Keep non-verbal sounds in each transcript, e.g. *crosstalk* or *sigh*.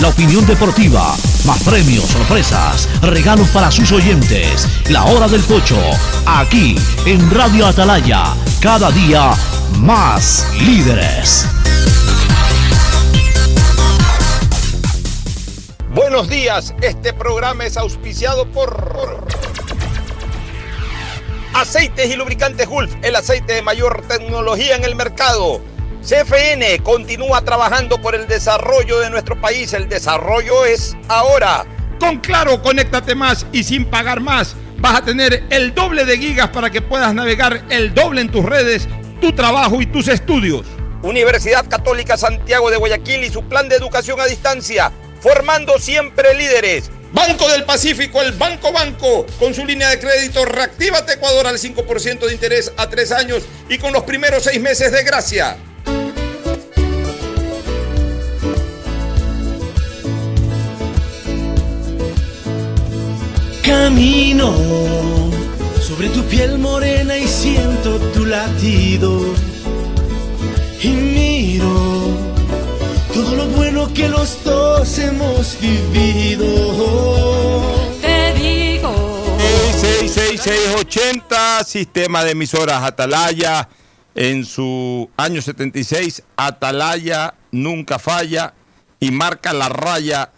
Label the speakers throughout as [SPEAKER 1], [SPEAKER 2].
[SPEAKER 1] la opinión deportiva, más premios, sorpresas, regalos para sus oyentes. La hora del pocho, aquí en Radio Atalaya, cada día más líderes.
[SPEAKER 2] Buenos días, este programa es auspiciado por Aceites y Lubricantes Gulf, el aceite de mayor tecnología en el mercado. CFN continúa trabajando por el desarrollo de nuestro país. El desarrollo es ahora.
[SPEAKER 3] Con Claro, conéctate más y sin pagar más. Vas a tener el doble de gigas para que puedas navegar el doble en tus redes, tu trabajo y tus estudios.
[SPEAKER 2] Universidad Católica Santiago de Guayaquil y su plan de educación a distancia, formando siempre líderes.
[SPEAKER 3] Banco del Pacífico, el Banco Banco, con su línea de crédito Reactívate Ecuador al 5% de interés a tres años y con los primeros seis meses de gracia.
[SPEAKER 4] Camino sobre tu piel morena y siento tu latido. Y miro todo lo bueno que los dos hemos vivido.
[SPEAKER 5] Te digo.
[SPEAKER 3] 66680, sistema de emisoras Atalaya. En su año 76, Atalaya nunca falla y marca la raya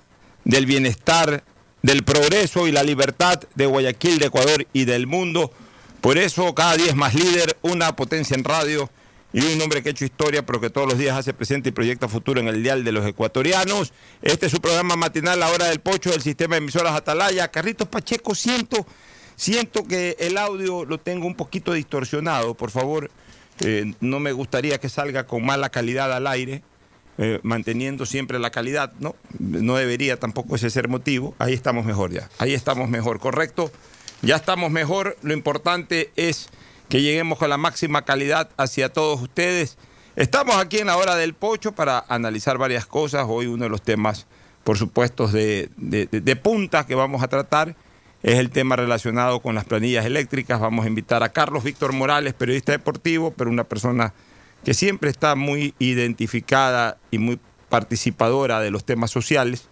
[SPEAKER 3] del bienestar del progreso y la libertad de Guayaquil, de Ecuador y del mundo. Por eso cada día es más líder, una potencia en radio y un hombre que ha hecho historia, pero que todos los días hace presente y proyecta futuro en el dial de los ecuatorianos. Este es su programa matinal, La Hora del Pocho, del sistema de emisoras Atalaya. Carritos Pacheco, siento, siento que el audio lo tengo un poquito distorsionado. Por favor, eh, no me gustaría que salga con mala calidad al aire. Eh, manteniendo siempre la calidad, ¿no? No debería tampoco ese ser motivo. Ahí estamos mejor ya. Ahí estamos mejor, ¿correcto? Ya estamos mejor. Lo importante es que lleguemos con la máxima calidad hacia todos ustedes. Estamos aquí en la hora del pocho para analizar varias cosas. Hoy uno de los temas, por supuesto, de, de, de punta que vamos a tratar es el tema relacionado con las planillas eléctricas. Vamos a invitar a Carlos Víctor Morales, periodista deportivo, pero una persona que siempre está muy identificada y muy participadora de los temas sociales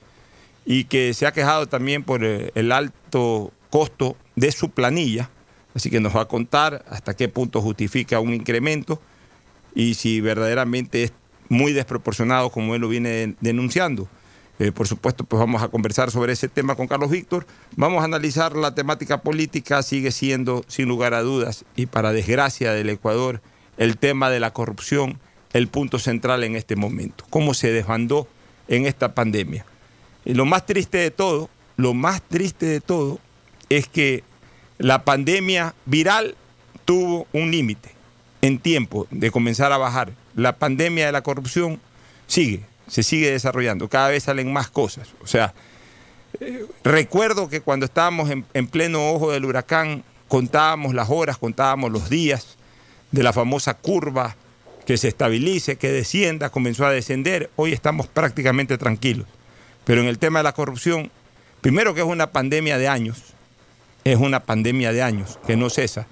[SPEAKER 3] y que se ha quejado también por eh, el alto costo de su planilla, así que nos va a contar hasta qué punto justifica un incremento y si verdaderamente es muy desproporcionado como él lo viene denunciando. Eh, por supuesto, pues vamos a conversar sobre ese tema con Carlos Víctor. Vamos a analizar la temática política, sigue siendo, sin lugar a dudas, y para desgracia del Ecuador, el tema de la corrupción el punto central en este momento, cómo se desbandó en esta pandemia. Y lo más triste de todo, lo más triste de todo es que la pandemia viral tuvo un límite en tiempo de comenzar a bajar. La pandemia de la corrupción sigue, se sigue desarrollando, cada vez salen más cosas. O sea, eh, recuerdo que cuando estábamos en, en pleno ojo del huracán, contábamos las horas, contábamos los días, de la famosa curva, que se estabilice, que descienda, comenzó a descender. Hoy estamos prácticamente tranquilos. Pero en el tema de la corrupción, primero que es una pandemia de años, es una pandemia de años que no cesa.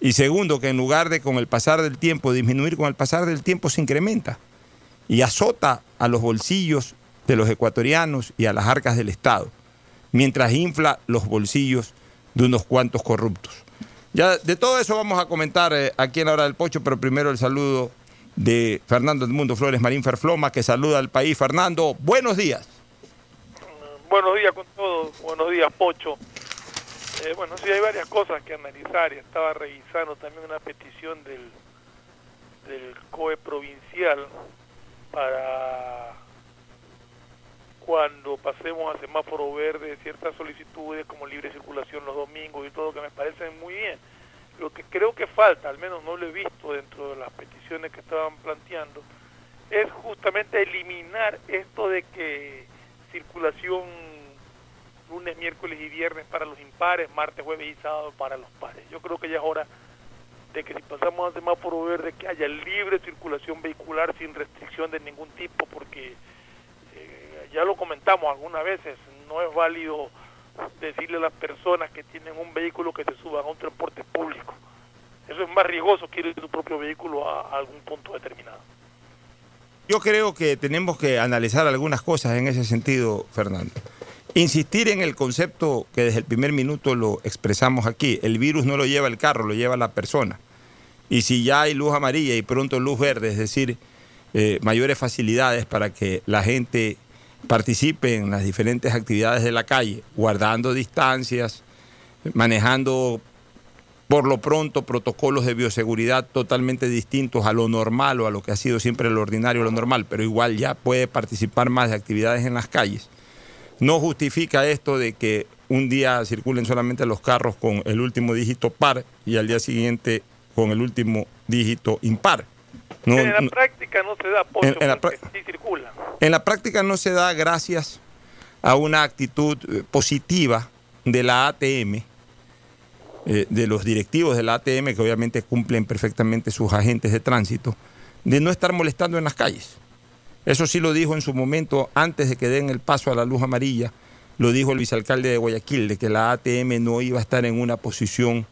[SPEAKER 3] Y segundo, que en lugar de con el pasar del tiempo disminuir, con el pasar del tiempo se incrementa y azota a los bolsillos de los ecuatorianos y a las arcas del Estado, mientras infla los bolsillos de unos cuantos corruptos. Ya de todo eso vamos a comentar eh, aquí en la hora del pocho, pero primero el saludo de Fernando Edmundo Flores Marín Ferfloma, que saluda al país. Fernando, buenos días.
[SPEAKER 6] Buenos días con todos, buenos días Pocho. Eh, bueno, sí hay varias cosas que analizar estaba revisando también una petición del, del COE provincial para cuando pasemos a semáforo verde ciertas solicitudes como libre circulación los domingos y todo que me parecen muy bien. Lo que creo que falta, al menos no lo he visto dentro de las peticiones que estaban planteando, es justamente eliminar esto de que circulación lunes, miércoles y viernes para los impares, martes, jueves y sábado para los pares. Yo creo que ya es hora de que si pasamos a semáforo verde que haya libre circulación vehicular sin restricción de ningún tipo porque ya lo comentamos algunas veces, no es válido decirle a las personas que tienen un vehículo que se suban a un transporte público. Eso es más riesgoso que ir tu propio vehículo a, algún punto determinado.
[SPEAKER 3] yo creo que tenemos que analizar algunas cosas en ese sentido, Fernando. Insistir en el concepto que desde el primer minuto lo expresamos aquí. El virus no lo lleva el carro, lo lleva la persona. Y si ya hay luz amarilla y pronto luz verde, es decir, eh, mayores facilidades para que la gente participe en las diferentes actividades de la calle, guardando distancias, manejando por lo pronto protocolos de bioseguridad totalmente distintos a lo normal o a lo que ha sido siempre lo ordinario, lo normal, pero igual ya puede participar más de actividades en las calles. No justifica esto de que un día circulen solamente los carros con el último dígito par y al día siguiente con el último dígito impar.
[SPEAKER 6] En la práctica no se da, en, la sí circula.
[SPEAKER 3] En la práctica no se da gracias a una actitud eh, positiva de la ATM, eh, de los directivos de la ATM, que obviamente cumplen perfectamente sus agentes de tránsito, de no estar molestando en las calles. Eso sí lo dijo en su momento, antes de que den el paso a la luz amarilla, lo dijo el vicealcalde de Guayaquil, de que la ATM no iba a estar en una posición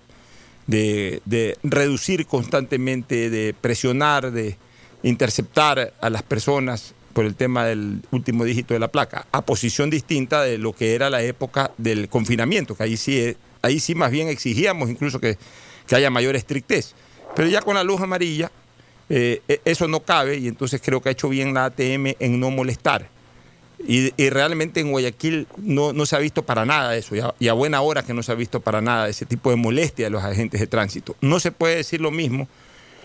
[SPEAKER 3] de, de reducir constantemente, de presionar, de interceptar a las personas por el tema del último dígito de la placa, a posición distinta de lo que era la época del confinamiento, que ahí sí, ahí sí más bien exigíamos incluso que, que haya mayor estrictez. Pero ya con la luz amarilla, eh, e, eso no cabe y entonces creo que ha hecho bien la ATM en no molestar. Y, realmente en Guayaquil no, no, se ha visto para nada eso, y a, buena hora que no se ha visto para nada ese tipo de molestia de los agentes de tránsito. No se puede decir lo mismo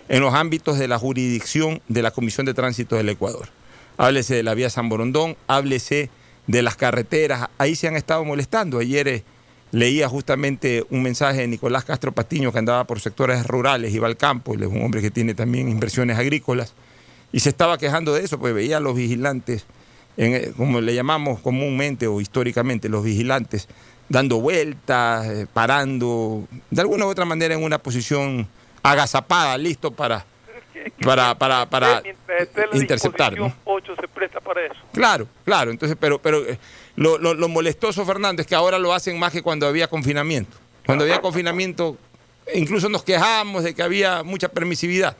[SPEAKER 3] en los ámbitos de la jurisdicción de la Comisión de Tránsito del Ecuador. Háblese de la vía San Borondón, háblese de las carreteras, ahí se han estado molestando. Ayer eh, leía justamente un mensaje de Nicolás Castro Patiño que andaba por sectores rurales, iba al campo, él es un hombre que tiene también inversiones agrícolas, y se estaba quejando de eso, pues veía a los vigilantes, en, como le llamamos comúnmente o históricamente, los vigilantes, dando vueltas, eh, parando, de alguna u otra manera en una posición agazapada, listo para para, para, para *laughs* interceptar. ¿no?
[SPEAKER 6] 8 se presta para eso.
[SPEAKER 3] Claro, claro. Entonces, pero, pero eh, lo, lo, molestoso, Fernando, es que ahora lo hacen más que cuando había confinamiento. Cuando había confinamiento, incluso nos quejamos de que había mucha permisividad.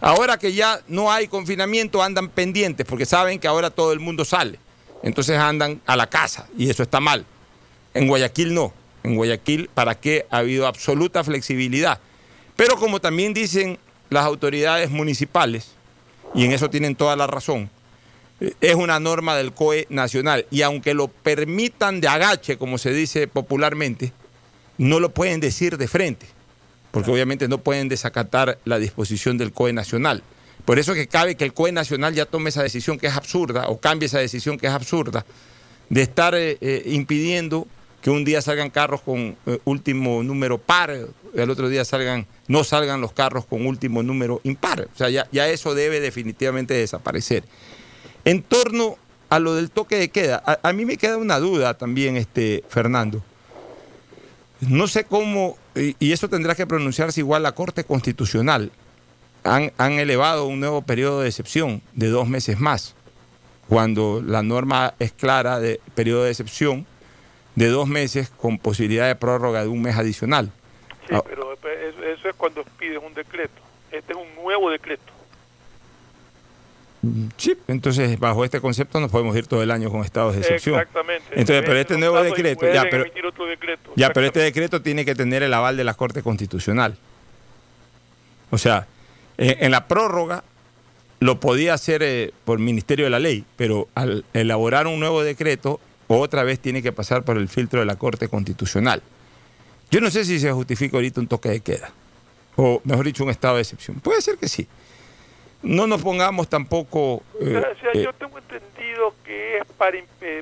[SPEAKER 3] Ahora que ya no hay confinamiento, andan pendientes porque saben que ahora todo el mundo sale. Entonces andan a la casa y eso está mal. En Guayaquil no. En Guayaquil, ¿para qué? Ha habido absoluta flexibilidad. Pero como también dicen las autoridades municipales, y en eso tienen toda la razón, es una norma del COE nacional. Y aunque lo permitan de agache, como se dice popularmente, no lo pueden decir de frente, porque obviamente no pueden desacatar la disposición del COE nacional. Por eso que cabe que el COE nacional ya tome esa decisión que es absurda, o cambie esa decisión que es absurda, de estar eh, eh, impidiendo que un día salgan carros con eh, último número par, el otro día salgan, no salgan los carros con último número impar. O sea, ya, eso debe definitivamente desaparecer. En torno a lo del toque de queda, a, mí me queda una duda también, este, Fernando. No sé cómo, y, eso tendrá que pronunciarse igual la Corte Constitucional. Han, han elevado un nuevo periodo de excepción de dos meses más, cuando la norma es clara de periodo de excepción de dos meses con posibilidad de prórroga de un mes adicional.
[SPEAKER 6] Sí, pero eso es cuando pides un decreto. Este es un nuevo decreto.
[SPEAKER 3] Sí, entonces bajo este concepto nos podemos ir todo el año con estados de excepción.
[SPEAKER 6] Exactamente.
[SPEAKER 3] Entonces, pero este nuevo decreto, ya, pero, ya, pero este decreto tiene que tener el aval de la Corte Constitucional. O sea, en, la prórroga lo podía hacer eh, por Ministerio de la Ley, pero al elaborar un nuevo decreto otra vez tiene que pasar por el filtro de la Corte Constitucional. Yo no sé si se justifica ahorita un toque de queda, o mejor dicho, un estado de excepción. Puede ser que sí. No nos pongamos tampoco...
[SPEAKER 6] Eh, eh, yo tengo entendido que es para,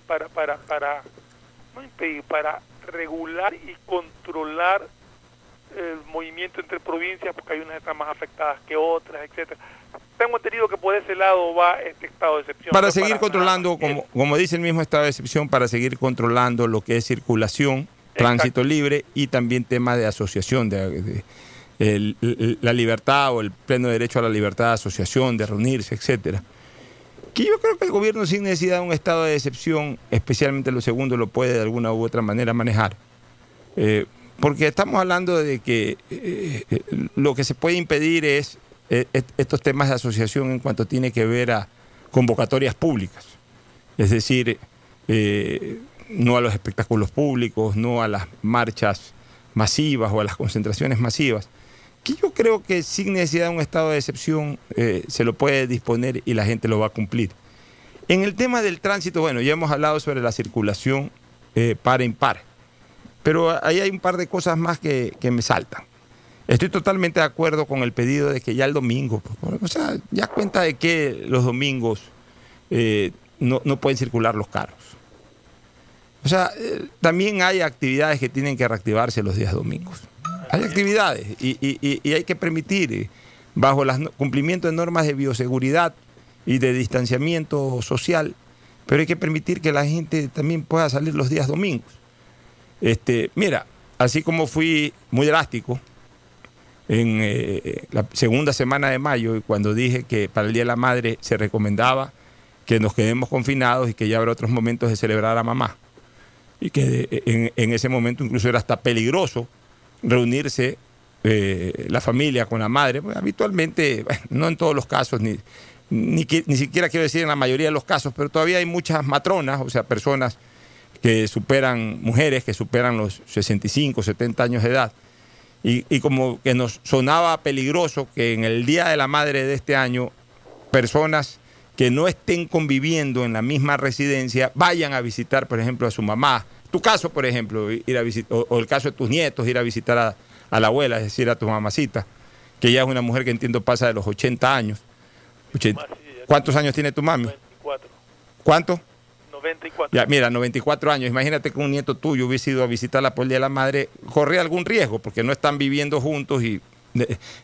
[SPEAKER 6] para, para, para, no impedir, para regular y controlar el movimiento entre provincias, porque hay unas que están más afectadas que otras, etcétera tengo entendido que por ese lado va este estado de excepción.
[SPEAKER 3] Para seguir controlando, como, como dice el mismo estado de excepción, para seguir controlando lo que es circulación, tránsito libre y también tema de asociación, de, la libertad o el pleno derecho a la libertad de asociación, de reunirse, etcétera. Que yo creo que el gobierno sin necesidad de un estado de excepción, especialmente lo segundo, lo puede de alguna u otra manera manejar. Eh, porque estamos hablando de que eh, eh, lo que se puede impedir es estos temas de asociación en cuanto tiene que ver a convocatorias públicas. Es decir, no a los espectáculos públicos, no a las marchas masivas o a las concentraciones masivas, yo creo que sin necesidad de un estado de excepción eh, se lo puede disponer y la gente lo va a cumplir. En el tema del tránsito, bueno, ya hemos hablado sobre la circulación eh, par en par, pero ahí hay un par de cosas más que, me saltan. Estoy totalmente de acuerdo con el pedido de que ya el domingo, o sea, ya cuenta de que los domingos eh, no, no pueden circular los carros. O sea, eh, también hay actividades que tienen que reactivarse los días domingos. Hay actividades y, hay que permitir, eh, bajo el cumplimiento de normas de bioseguridad y de distanciamiento social, pero hay que permitir que la gente también pueda salir los días domingos. Este, mira, así como fui muy drástico en eh, la segunda semana de mayo, cuando dije que para el Día de la Madre se recomendaba que nos quedemos confinados y que ya habrá otros momentos de celebrar a mamá y que en, ese momento incluso era hasta peligroso reunirse eh, la familia con la madre. Pues, habitualmente, no en todos los casos, ni, ni, ni, siquiera quiero decir en la mayoría de los casos, pero todavía hay muchas matronas, o sea, personas que superan, mujeres que superan los 65, 70 años de edad. Y, y como que nos sonaba peligroso que en el Día de la Madre de este año, personas que no estén conviviendo en la misma residencia vayan a visitar, por ejemplo, a su mamá. Tu caso, por ejemplo, ir a visitar, o, el caso de tus nietos, ir a visitar a, la abuela, es decir, a tu mamacita, que ya es una mujer que entiendo pasa de los 80 años. ¿Cuántos años tiene tu mami?
[SPEAKER 6] 94.
[SPEAKER 3] ¿Cuánto?
[SPEAKER 6] 94.
[SPEAKER 3] Ya, mira, 94 años. Imagínate que un nieto tuyo hubiese ido a visitarla por el Día de la Madre, corre algún riesgo, porque no están viviendo juntos y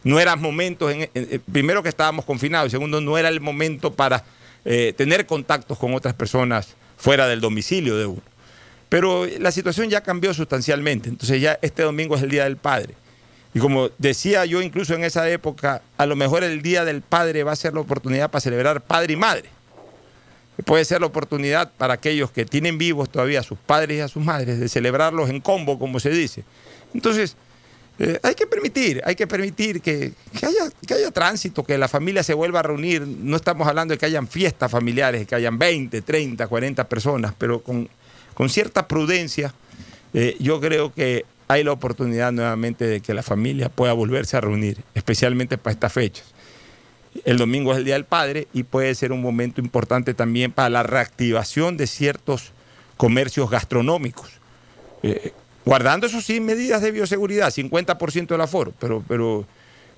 [SPEAKER 3] no eran momentos, en, primero que estábamos confinados, y segundo, no era el momento para eh, tener contactos con otras personas fuera del domicilio de uno. Pero la situación ya cambió sustancialmente, entonces ya este domingo es el Día del Padre. Y como decía yo incluso en esa época, a lo mejor el Día del Padre va a ser la oportunidad para celebrar padre y madre. Puede ser la oportunidad para aquellos que tienen vivos todavía a sus padres y a sus madres de celebrarlos en combo, como se dice. Entonces, eh, hay que permitir, hay que permitir que, haya, que haya tránsito, que la familia se vuelva a reunir. No estamos hablando de que hayan fiestas familiares, que hayan 20, 30, 40 personas, pero con, cierta prudencia eh, yo creo que hay la oportunidad nuevamente de que la familia pueda volverse a reunir, especialmente para estas fechas. El domingo es el Día del Padre y puede ser un momento importante también para la reactivación de ciertos comercios gastronómicos. Eh, guardando eso sí medidas de bioseguridad, 50% del aforo, pero, pero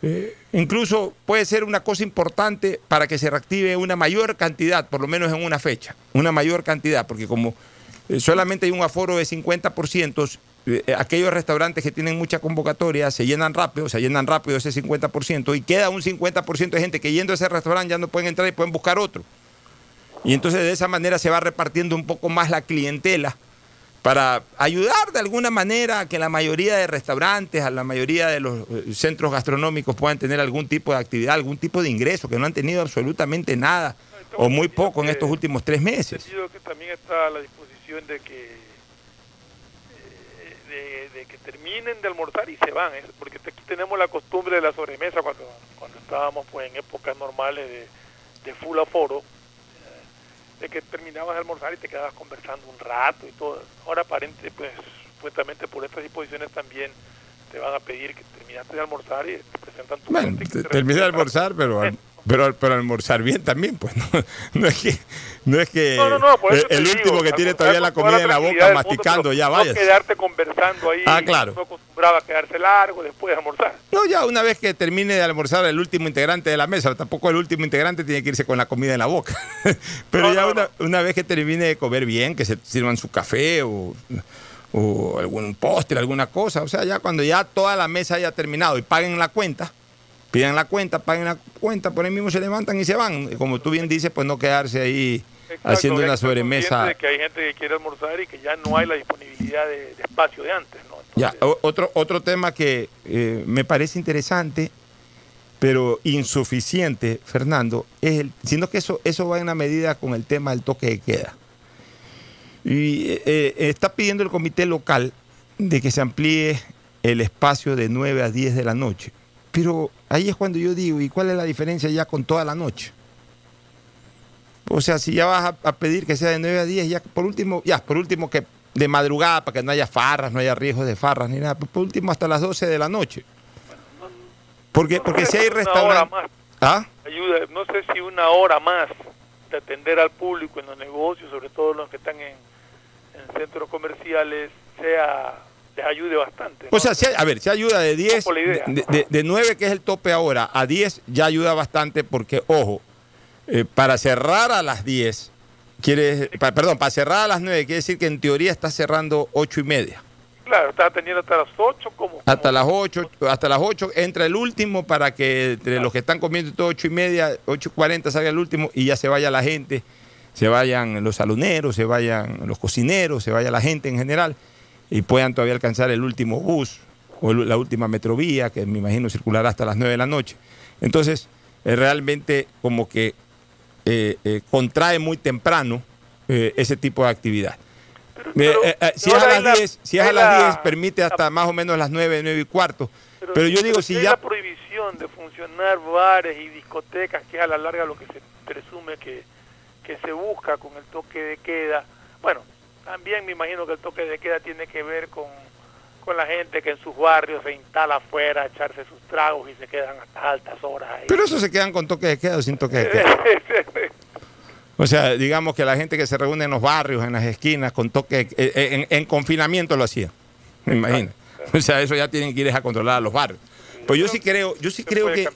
[SPEAKER 3] eh, incluso puede ser una cosa importante para que se reactive una mayor cantidad, por lo menos en una fecha, una mayor cantidad, porque como solamente hay un aforo de 50%, eh, aquellos restaurantes que tienen mucha convocatoria se llenan rápido, se llenan rápido ese 50% y queda un 50% de gente que yendo a ese restaurante ya no pueden entrar y pueden buscar otro. Y entonces de esa manera se va repartiendo un poco más la clientela para ayudar de alguna manera a que la mayoría de restaurantes, a la mayoría de los eh, centros gastronómicos puedan tener algún tipo de actividad, algún tipo de ingreso, que no han tenido absolutamente nada o muy poco en estos últimos tres meses.
[SPEAKER 6] que también está a la disposición de que eh, de, que terminen de almorzar y se van, porque aquí tenemos la costumbre de la sobremesa cuando, cuando estábamos pues en épocas normales de, de full aforo, de que terminabas de almorzar y te quedabas conversando un rato y todo. Ahora aparente, pues, supuestamente por estas disposiciones también te van a pedir que terminaste de almorzar y te presentan tu
[SPEAKER 3] bueno, terminé de almorzar, pero pero, pero almorzar bien también, pues no, *laughs* no es que, no es que el, último que tiene todavía la comida en la boca masticando, ya vaya.
[SPEAKER 6] No quedarte conversando ahí,
[SPEAKER 3] ah, claro.
[SPEAKER 6] no acostumbraba a quedarse largo después de almorzar.
[SPEAKER 3] No, ya una vez que termine de almorzar el último integrante de la mesa, tampoco el último integrante tiene que irse con la comida en la boca. *laughs* pero ya una, una vez que termine de comer bien, que se sirvan su café o o algún postre, alguna cosa. O sea, ya cuando ya toda la mesa haya terminado y paguen la cuenta, pidan la cuenta, paguen la cuenta, por ahí mismo se levantan y se van. Como tú bien dices, pues no quedarse ahí haciendo una sobremesa.
[SPEAKER 6] que hay gente que quiere almorzar y que ya no hay la disponibilidad de, espacio de antes. ¿no?
[SPEAKER 3] ya, otro, otro tema que eh, me parece interesante, pero insuficiente, Fernando, es el, sino que eso, eso va en la medida con el tema del toque de queda. Y eh, eh, está pidiendo el comité local de que se amplíe el espacio de 9 a 10 de la noche. Pero ahí es cuando yo digo, ¿y cuál es la diferencia ya con toda la noche? O sea, si ya vas a, pedir que sea de 9 a 10, ya por último, ya, por último que de madrugada, para que no haya farras, no haya riesgos de farras ni nada, por último hasta las 12 de la noche. Porque, porque si hay restaurantes...
[SPEAKER 6] ¿Ah? Ayuda, no sé si una hora más de atender al público en los negocios, sobre todo los que están en, centros comerciales, sea les ayude bastante.
[SPEAKER 3] O sea, a ver, si ayuda de 10, de, de, 9 que es el tope ahora, a 10 ya ayuda bastante porque, ojo, eh, para cerrar a las 10, quiere, perdón, para cerrar a las 9 quiere decir que en teoría está cerrando 8 y media.
[SPEAKER 6] Claro, está atendiendo hasta las 8 como,
[SPEAKER 3] Hasta las 8, hasta las 8 entra el último para que entre los que están comiendo todo 8 y media, 8 y 40 salga el último y ya se vaya la gente, se vayan los saloneros, se vayan los cocineros, se vaya la gente en general y puedan todavía alcanzar el último bus o la última metrovía, que me imagino circulará hasta las 9 de la noche. Entonces, realmente como que eh, eh, contrae muy temprano eh, ese tipo de actividad. si, es a las 10, si es a las 10, permite hasta más o menos las 9, 9 y cuarto. Pero, yo digo, si ya...
[SPEAKER 6] la prohibición de funcionar bares y discotecas, que es a la larga lo que se presume que, que se busca con el toque de queda, bueno, también me imagino que el toque de queda tiene que ver con con la gente que en sus barrios se instala afuera a echarse sus tragos y se quedan hasta altas horas ahí.
[SPEAKER 3] Pero eso se quedan con toque de queda o sin toque de queda. *laughs* o sea, digamos que la gente que se reúne en los barrios, en las esquinas, con toque, eh, eh, en, confinamiento lo hacía, me imagino. O sea, eso ya tienen que ir a controlar a los barrios. Pues yo sí creo, yo sí creo que,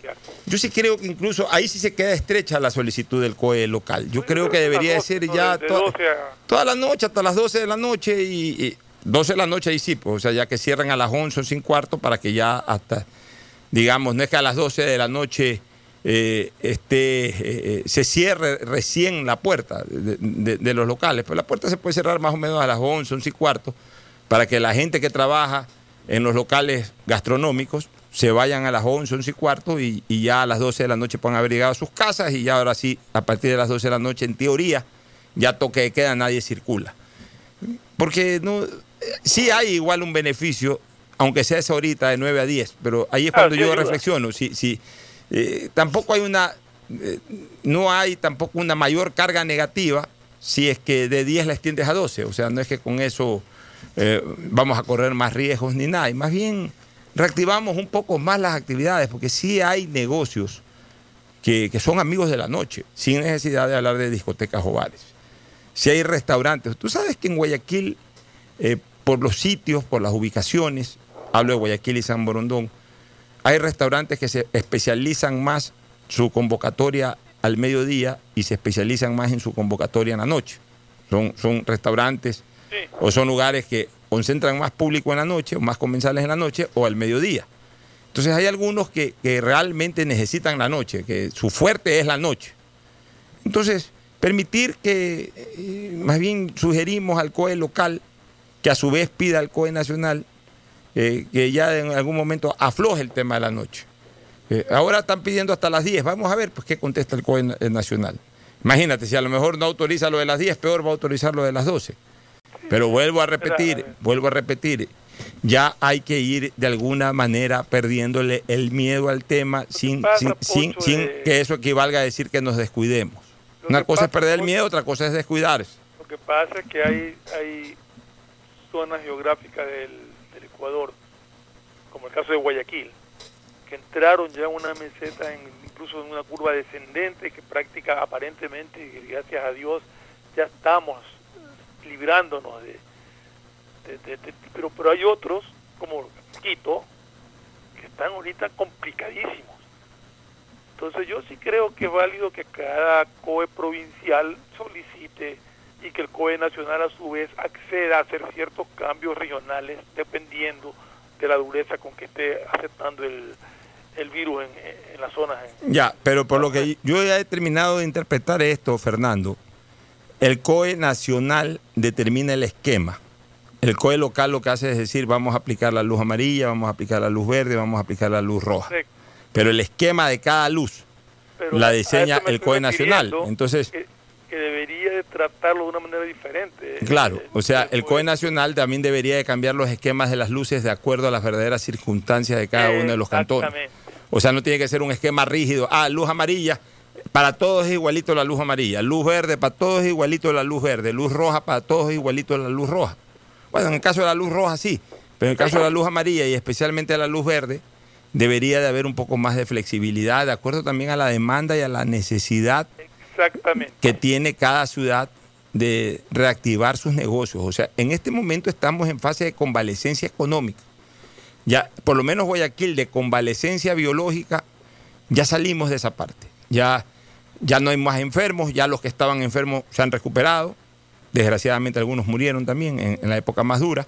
[SPEAKER 3] yo sí creo que incluso ahí sí se queda estrecha la solicitud del COE local. Yo creo que debería de ser ya toda la noche, hasta las 12 de la noche y 12 de la noche ahí sí, pues, o sea, ya que cierran a las 11 o sin cuarto para que ya hasta, digamos, no es que a las 12 de la noche eh, esté, eh, eh, se cierre recién la puerta de, los locales, pues la puerta se puede cerrar más o menos a las 11, 11 y cuarto, para que la gente que trabaja en los locales gastronómicos se vayan a las 11, 11 y cuarto y, y ya a las 12 de la noche puedan haber llegado a sus casas y ya ahora sí, a partir de las 12 de la noche, en teoría, ya toque de queda, nadie circula. Porque no, sí hay igual un beneficio, aunque sea esa ahorita de 9 a 10, pero ahí es cuando yo reflexiono. Si, si, eh, tampoco hay una, eh, no hay tampoco una mayor carga negativa si es que de 10 la extiendes a 12. O sea, no es que con eso eh, vamos a correr más riesgos ni nada. Y más bien reactivamos un poco más las actividades, porque sí hay negocios que, que son amigos de la noche, sin necesidad de hablar de discotecas o bares. Si hay restaurantes. Tú sabes que en Guayaquil eh, por los sitios, por las ubicaciones, hablo de Guayaquil y San Borondón, hay restaurantes que se especializan más su convocatoria al mediodía y se especializan más en su convocatoria en la noche. Son, son restaurantes o son lugares que concentran más público en la noche, más comensales en la noche o al mediodía. Entonces hay algunos que, que realmente necesitan la noche, que su fuerte es la noche. Entonces, permitir que, eh, más bien sugerimos al COE local que a su vez pida al COE nacional eh, que ya en algún momento afloje el tema de la noche. Eh, ahora están pidiendo hasta las 10. Vamos a ver pues, qué contesta el COE nacional. Imagínate, si a lo mejor no autoriza lo de las 10, peor va a autorizar lo de las 12. Pero vuelvo a repetir, vuelvo a repetir, ya hay que ir de alguna manera perdiéndole el miedo al tema sin, sin, sin, que eso equivalga a decir que nos descuidemos. Una cosa es perder el miedo, otra cosa es descuidarse.
[SPEAKER 6] Lo que pasa es que hay, hay zonas geográficas del, Ecuador, como el caso de Guayaquil, que entraron ya en una meseta, en, incluso en una curva descendente, que práctica aparentemente, gracias a Dios, ya estamos librándonos de, pero, pero hay otros, como Quito, que están ahorita complicadísimos. Entonces yo sí creo que es válido que cada COE provincial solicite y que el COE nacional a su vez acceda a hacer ciertos cambios regionales dependiendo de la dureza con que esté aceptando el, virus en, en las zonas.
[SPEAKER 3] ya, pero por lo que yo ya he terminado de interpretar esto, Fernando, el COE nacional determina el esquema. El COE local lo que hace es decir, vamos a aplicar la luz amarilla, vamos a aplicar la luz verde, vamos a aplicar la luz roja. Pero el esquema de cada luz la diseña el COE nacional. Entonces
[SPEAKER 6] que debería de tratarlo de una manera diferente.
[SPEAKER 3] Claro, eh, o sea, el COE nacional también debería de cambiar los esquemas de las luces de acuerdo a las verdaderas circunstancias de cada uno de los cantones. O sea, no tiene que ser un esquema rígido. Ah, luz amarilla, para todos es igualito la luz amarilla, luz verde para todos es igualito la luz verde, luz roja para todos es igualito la luz roja. Bueno, en el caso de la luz roja sí, pero en el caso de la luz amarilla y especialmente de la luz verde, debería de haber un poco más de flexibilidad, de acuerdo también a la demanda y a la necesidad
[SPEAKER 6] Exactamente.
[SPEAKER 3] que tiene cada ciudad de reactivar sus negocios. O sea, en este momento estamos en fase de convalecencia económica. Ya, por lo menos Guayaquil, de convalecencia biológica, ya salimos de esa parte. Ya, ya no hay más enfermos, ya los que estaban enfermos se han recuperado. Desgraciadamente algunos murieron también en, en la época más dura.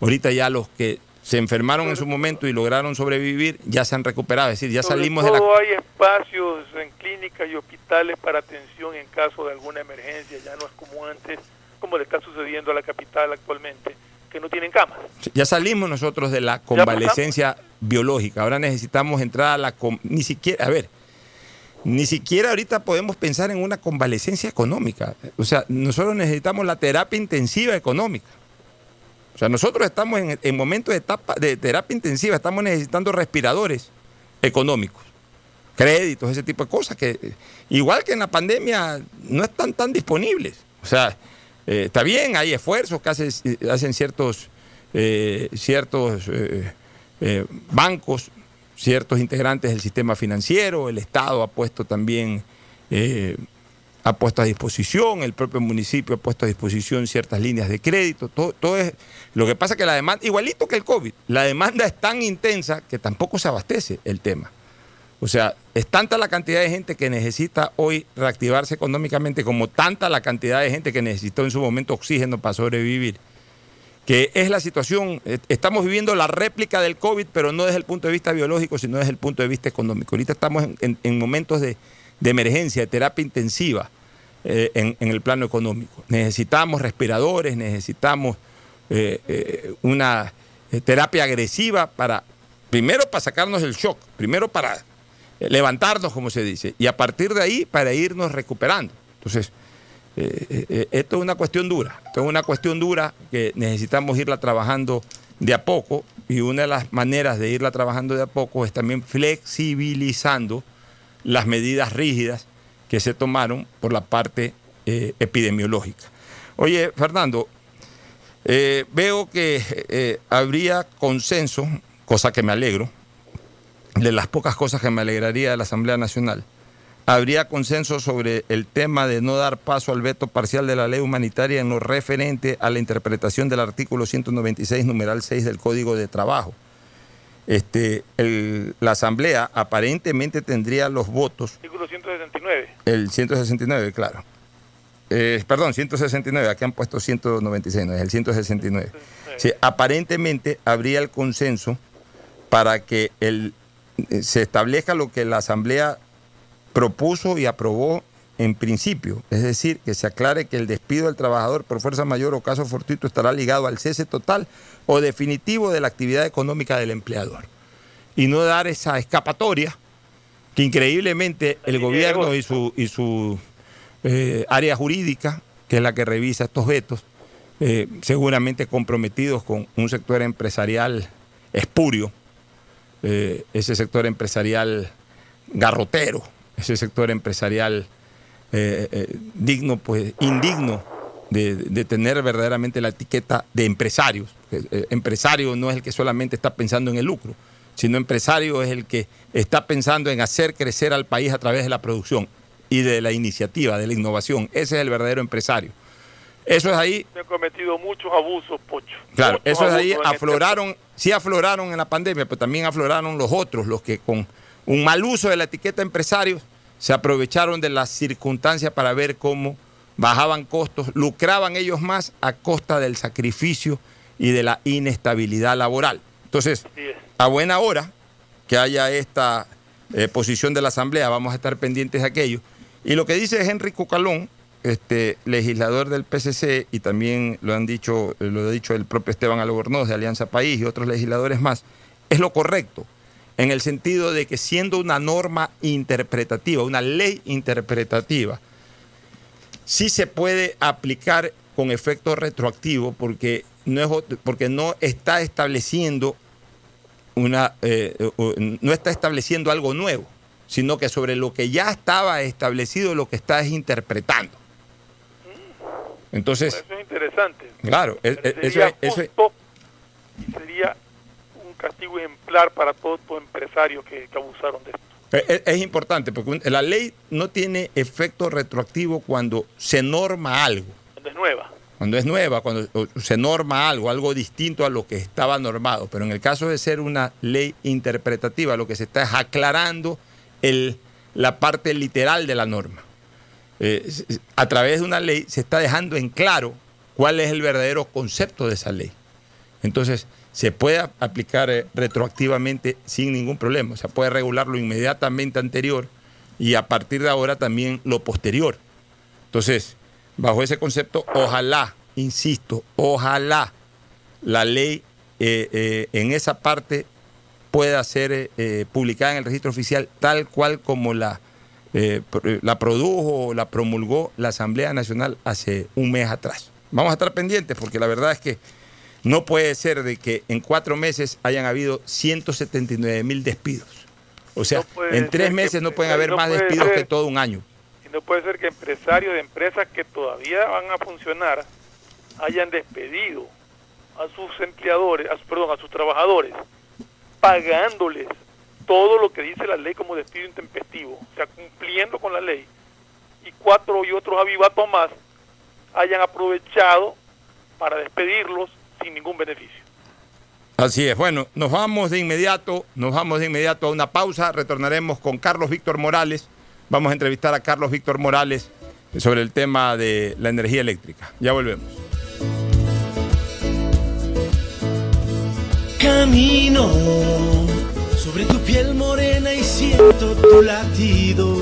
[SPEAKER 3] Ahorita ya los que se enfermaron en su momento y lograron sobrevivir, ya se han recuperado. Es decir, ya
[SPEAKER 6] Sobre
[SPEAKER 3] salimos de la...
[SPEAKER 6] hay espacios en clínicas y hospitales para atención en caso de alguna emergencia. Ya no es como antes, como le está sucediendo a la capital actualmente, que no tienen camas.
[SPEAKER 3] Ya salimos nosotros de la convalecencia biológica. Ahora necesitamos entrar a la... con- Ni siquiera, a ver, ni siquiera ahorita podemos pensar en una convalecencia económica. O sea, nosotros necesitamos la terapia intensiva económica. O sea, nosotros estamos en, en momentos de, etapa, de terapia intensiva, estamos necesitando respiradores económicos, créditos, ese tipo de cosas que, eh, igual que en la pandemia, no están tan disponibles. O sea, eh, está bien, hay esfuerzos que hace- hacen ciertos, eh, ciertos eh, eh, bancos, ciertos integrantes del sistema financiero, el Estado ha puesto también, eh, ha puesto a disposición, el propio municipio ha puesto a disposición ciertas líneas de crédito, todo, todo es, lo que pasa es que la demanda, igualito que el COVID, la demanda es tan intensa que tampoco se abastece el tema. O sea, es tanta la cantidad de gente que necesita hoy reactivarse económicamente como tanta la cantidad de gente que necesitó en su momento oxígeno para sobrevivir, que es la situación, eh, estamos viviendo la réplica del COVID, pero no desde el punto de vista biológico, sino desde el punto de vista económico. Ahorita estamos en, en- en momentos de, de emergencia, de terapia intensiva eh, en, el plano económico. Necesitamos respiradores, necesitamos eh, una terapia agresiva para, primero para sacarnos el shock, primero para levantarnos, como se dice, y a partir de ahí para irnos recuperando. Entonces, eh, eh, eh, esto es una cuestión dura, esto es una cuestión dura que necesitamos irla trabajando de a poco y una de las maneras de irla trabajando de a poco es también flexibilizando las medidas rígidas que se tomaron por la parte epidemiológica. Oye, Fernando, veo que habría consenso, cosa que me alegro, de las pocas cosas que me alegraría de la Asamblea Nacional, habría consenso sobre el tema de no dar paso al veto parcial de la ley humanitaria en lo referente a la interpretación del artículo 196, numeral 6 del Código de Trabajo. Este, el- la Asamblea aparentemente tendría los votos
[SPEAKER 6] Artículo 169.
[SPEAKER 3] el 169, claro. Eh, perdón, 169, aquí han puesto 196, no es el 169. Sí, aparentemente habría el consenso para que el, eh, se establezca lo que la Asamblea propuso y aprobó en principio, es decir, que se aclare que el despido del trabajador por fuerza mayor o caso fortuito estará ligado al cese total o definitivo de la actividad económica del empleador. Y no dar esa escapatoria que increíblemente el gobierno y su, y su eh, área jurídica, que es la que revisa estos vetos, eh, seguramente comprometidos con un sector empresarial espurio, eh, ese sector empresarial garrotero, ese sector empresarial eh, eh, digno, pues indigno de, de tener verdaderamente la etiqueta de empresarios. Eh, empresario no es el que solamente está pensando en el lucro, sino empresario es el que está pensando en hacer crecer al país a través de la producción y de la iniciativa, de la innovación. Ese es el verdadero empresario. Eso es ahí
[SPEAKER 6] Se han cometido muchos abusos, Pocho.
[SPEAKER 3] Claro,
[SPEAKER 6] Muchos
[SPEAKER 3] esos de ahí
[SPEAKER 6] este
[SPEAKER 3] afloraron, sí afloraron en la pandemia, pero también afloraron los otros, los que con un mal uso de la etiqueta empresarios se aprovecharon de las circunstancias para ver cómo bajaban costos, lucraban ellos más a costa del sacrificio y de la inestabilidad laboral. Entonces, a buena hora que haya esta eh, posición de la Asamblea, vamos a estar pendientes de aquello. Y lo que dice Henry Cucalón, este, legislador del PCC, y también lo han dicho, lo ha dicho el propio Esteban Albornoz de Alianza País y otros legisladores más, es lo correcto, en el sentido de que siendo una norma interpretativa, una ley interpretativa, sí se puede aplicar con efecto retroactivo porque no, es, porque no está estableciendo una eh, no está estableciendo algo nuevo. sino que sobre lo que ya estaba establecido lo que está es interpretando. Entonces,
[SPEAKER 6] Eso es interesante.
[SPEAKER 3] claro, es- es- eso,
[SPEAKER 6] sería
[SPEAKER 3] es- eso es-
[SPEAKER 6] justo y sería castigo ejemplar para todos empresarios que, que abusaron de esto.
[SPEAKER 3] Es, es- es importante porque la ley no tiene efecto retroactivo cuando se norma algo,
[SPEAKER 6] Cuando es nueva.
[SPEAKER 3] cuando es nueva, cuando se norma algo, algo distinto a lo que estaba normado. Pero en el caso de ser una ley interpretativa, lo que se está es aclarando el, la parte literal de la norma. Eh, a través de una ley se está dejando en claro cuál es el verdadero concepto de esa ley. Entonces, se puede ap- aplicar eh, retroactivamente sin ningún problema. O sea, puede regularlo inmediatamente anterior y a partir de ahora también lo posterior. Entonces, bajo ese concepto, ojalá, insisto, ojalá la ley eh, eh, en esa parte pueda ser publicada en el registro oficial tal cual como la, la produjo o la promulgó la Asamblea Nacional hace un mes atrás. Vamos a estar pendientes porque la verdad es que no puede ser de que en cuatro meses hayan habido 179 mil despidos. O sea,
[SPEAKER 6] No
[SPEAKER 3] en tres meses no pueden haber
[SPEAKER 6] no
[SPEAKER 3] más despidos que todo un año.
[SPEAKER 6] Y no puede ser que empresarios de empresas que todavía van a funcionar hayan despedido a sus empleadores, a, perdón, a sus trabajadores, pagándoles todo lo que dice la ley como despido intempestivo, o sea, cumpliendo con la ley, y cuatro y otros avivatos más hayan aprovechado para despedirlos sin ningún beneficio.
[SPEAKER 3] Así es. Bueno, nos vamos de inmediato, nos vamos de inmediato a una pausa. Retornaremos con Carlos Víctor Morales. Vamos a entrevistar a Carlos Víctor Morales sobre el tema de la energía eléctrica. Ya volvemos.
[SPEAKER 4] Camino sobre tu piel morena y siento tu latido.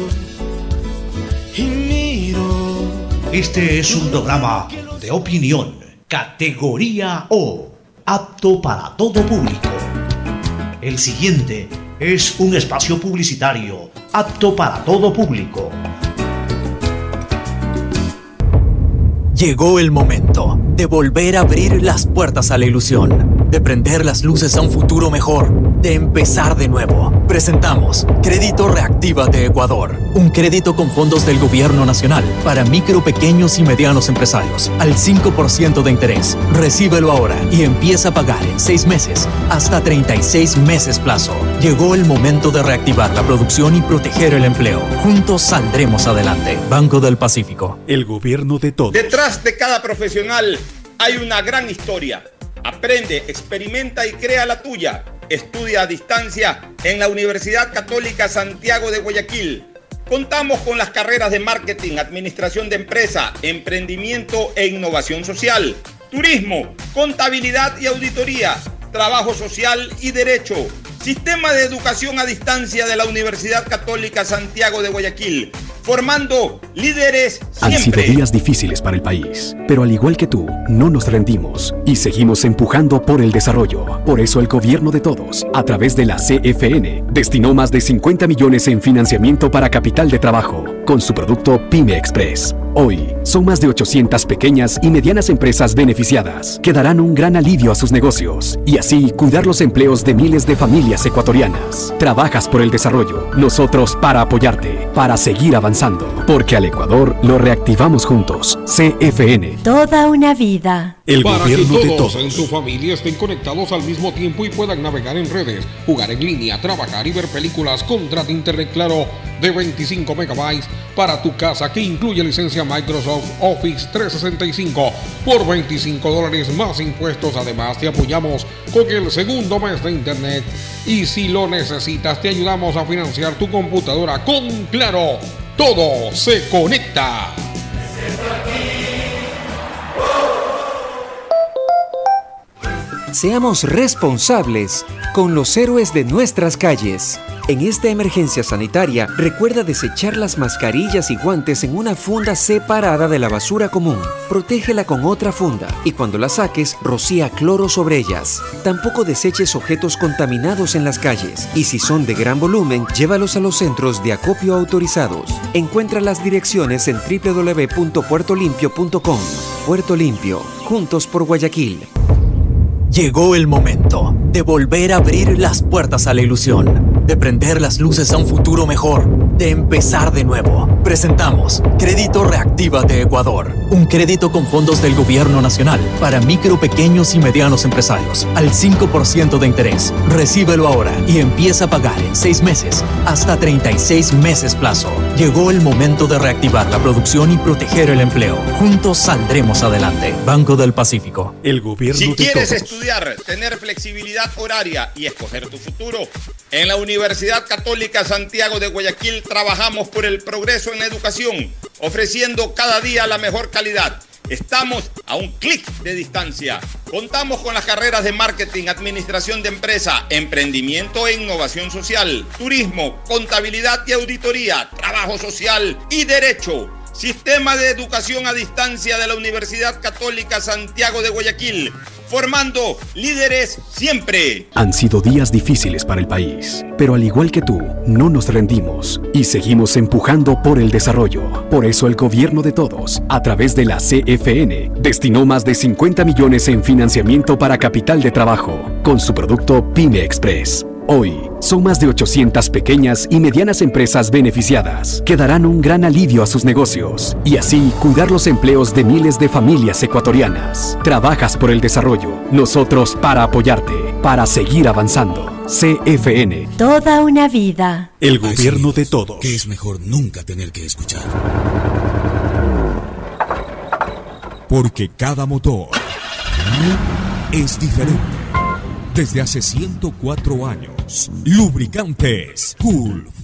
[SPEAKER 4] Y miro
[SPEAKER 1] Este es un programa de opinión, categoría O, apto para todo público. El siguiente es un espacio publicitario apto para todo público.
[SPEAKER 7] Llegó el momento de volver a abrir las puertas a la ilusión, de prender las luces a un futuro mejor, de empezar de nuevo. Presentamos Crédito Reactiva de Ecuador, un crédito con fondos del gobierno nacional para micro, pequeños y medianos empresarios al 5% de interés. Recíbelo ahora y empieza a pagar en 6 meses hasta 36 meses plazo. Llegó el momento de reactivar la producción y proteger el empleo. Juntos saldremos adelante. Banco del Pacífico.
[SPEAKER 8] El gobierno de todos.
[SPEAKER 2] Detrás de cada profesional hay una gran historia. Aprende, experimenta y crea la tuya. Estudia a distancia en la Universidad Católica Santiago de Guayaquil. Contamos con las carreras de marketing, administración de empresa, emprendimiento e innovación social, turismo, contabilidad y auditoría, trabajo social y derecho. Sistema de educación a distancia de la Universidad Católica Santiago de Guayaquil, formando líderes
[SPEAKER 8] Han sido días difíciles para el país, pero al igual que tú, no nos rendimos y seguimos empujando por el desarrollo. Por eso el gobierno de todos, a través de la CFN, destinó más de 50 millones en financiamiento para capital de trabajo con su producto Pyme Express. Hoy, son más de 800 pequeñas y medianas empresas beneficiadas que darán un gran alivio a sus negocios y así cuidar los empleos de miles de familias ecuatorianas. Trabajas por el desarrollo, nosotros para apoyarte, para seguir avanzando, porque al Ecuador lo reactivamos juntos. CFN.
[SPEAKER 5] Toda una vida.
[SPEAKER 8] El
[SPEAKER 9] Para que
[SPEAKER 8] gobierno de
[SPEAKER 9] todos
[SPEAKER 8] todos.
[SPEAKER 9] en su familia estén conectados al mismo tiempo y puedan navegar en redes, jugar en línea, trabajar y ver películas, contrata Internet Claro de 25 megabytes para tu casa que incluye licencia Microsoft Office 365 por 25 dólares más impuestos. Además te apoyamos con el segundo mes de Internet y si lo necesitas te ayudamos a financiar tu computadora con Claro. Todo se conecta.
[SPEAKER 10] Seamos responsables con los héroes de nuestras calles. En esta emergencia sanitaria, recuerda desechar las mascarillas y guantes en una funda separada de la basura común. Protégela con otra funda y cuando la saques, rocía cloro sobre ellas. Tampoco deseches objetos contaminados en las calles y si son de gran volumen, llévalos a los centros de acopio autorizados. Encuentra las direcciones en www.puertolimpio.com. Puerto Limpio, juntos por Guayaquil.
[SPEAKER 7] Llegó el momento de volver a abrir las puertas a la ilusión, de prender las luces a un futuro mejor, de empezar de nuevo. Presentamos Crédito Reactiva de Ecuador, un crédito con fondos del gobierno nacional para micro, pequeños y medianos empresarios al 5% de interés. Recíbelo ahora y empieza a pagar en 6 meses hasta 36 meses plazo. Llegó el momento de reactivar la producción y proteger el empleo. Juntos saldremos adelante. Banco del Pacífico.
[SPEAKER 8] El gobierno
[SPEAKER 2] Si
[SPEAKER 8] de
[SPEAKER 2] quieres
[SPEAKER 8] todos.
[SPEAKER 2] estudiar, tener flexibilidad horaria y escoger tu futuro, en la Universidad Católica Santiago de Guayaquil trabajamos por el progreso en educación, ofreciendo cada día la mejor calidad. Estamos a un clic de distancia. Contamos con las carreras de marketing, administración de empresa, emprendimiento e innovación social, turismo, contabilidad y auditoría, trabajo social y derecho. Sistema de Educación a Distancia de la Universidad Católica Santiago de Guayaquil, formando líderes siempre.
[SPEAKER 8] Han sido días difíciles para el país, pero al igual que tú, no nos rendimos y seguimos empujando por el desarrollo. Por eso el gobierno de todos, a través de la CFN, destinó más de 50 millones en financiamiento para capital de trabajo, con su producto Pyme Express. Hoy, son más de 800 pequeñas y medianas empresas beneficiadas que darán un gran alivio a sus negocios y así cuidar los empleos de miles de familias ecuatorianas. Trabajas por el desarrollo, nosotros para apoyarte, para seguir avanzando. CFN,
[SPEAKER 5] Toda una vida.
[SPEAKER 8] el gobierno de todos.
[SPEAKER 11] Que es mejor nunca tener que escuchar. Porque cada motor es diferente. Desde hace 104 años, Lubricantes Gulf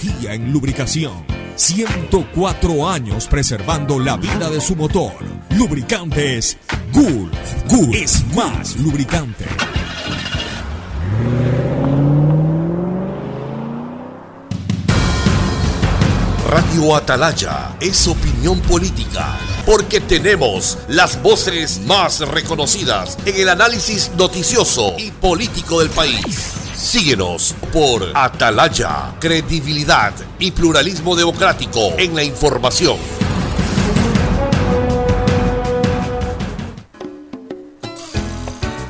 [SPEAKER 11] en lubricación. 104 años preservando la vida de su motor. Lubricantes Gulf. Gulf es más lubricante.
[SPEAKER 12] Radio Atalaya es opinión política, porque tenemos las voces más reconocidas en el análisis noticioso y político del país. Síguenos por Atalaya, credibilidad y pluralismo democrático en la información.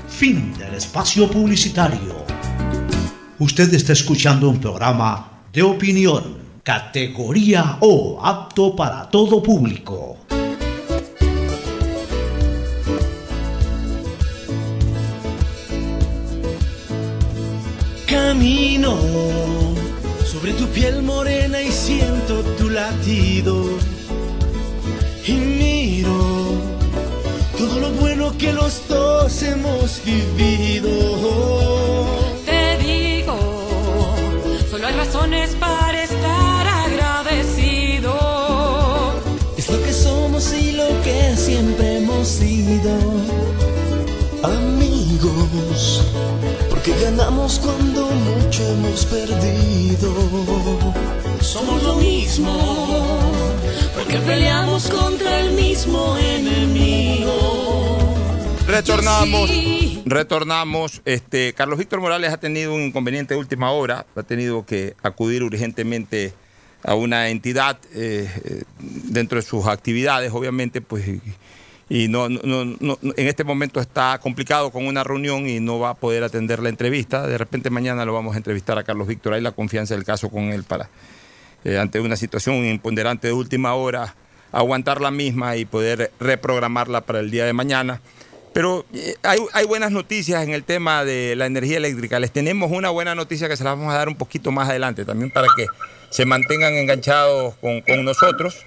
[SPEAKER 1] Fin del espacio publicitario. Usted está escuchando un programa de opinión, categoría O, apto para todo público.
[SPEAKER 4] Camino sobre tu piel morena y siento tu latido. Y miro todo lo bueno que los dos hemos vivido.
[SPEAKER 5] Te digo, solo hay razones para estar agradecido.
[SPEAKER 4] Es lo que somos y lo que siempre hemos sido. Amigos, porque ganamos cuando mucho hemos perdido. Somos lo mismo, porque peleamos contra el mismo enemigo.
[SPEAKER 3] Retornamos, retornamos. Este, Carlos Víctor Morales ha tenido un inconveniente de última hora, ha tenido que acudir urgentemente a una entidad eh, eh, dentro de sus actividades, obviamente, pues, y, no- no- no- en este momento está complicado con una reunión y no va a poder atender la entrevista. De repente mañana lo vamos a entrevistar a Carlos Víctor, hay la confianza del caso con él para, eh, ante una situación imponderante de última hora, aguantar la misma y poder reprogramarla para el día de mañana. Pero eh, hay, hay buenas noticias en el tema de la energía eléctrica. Les tenemos una buena noticia que se las vamos a dar un poquito más adelante, también para que se mantengan enganchados con, con nosotros.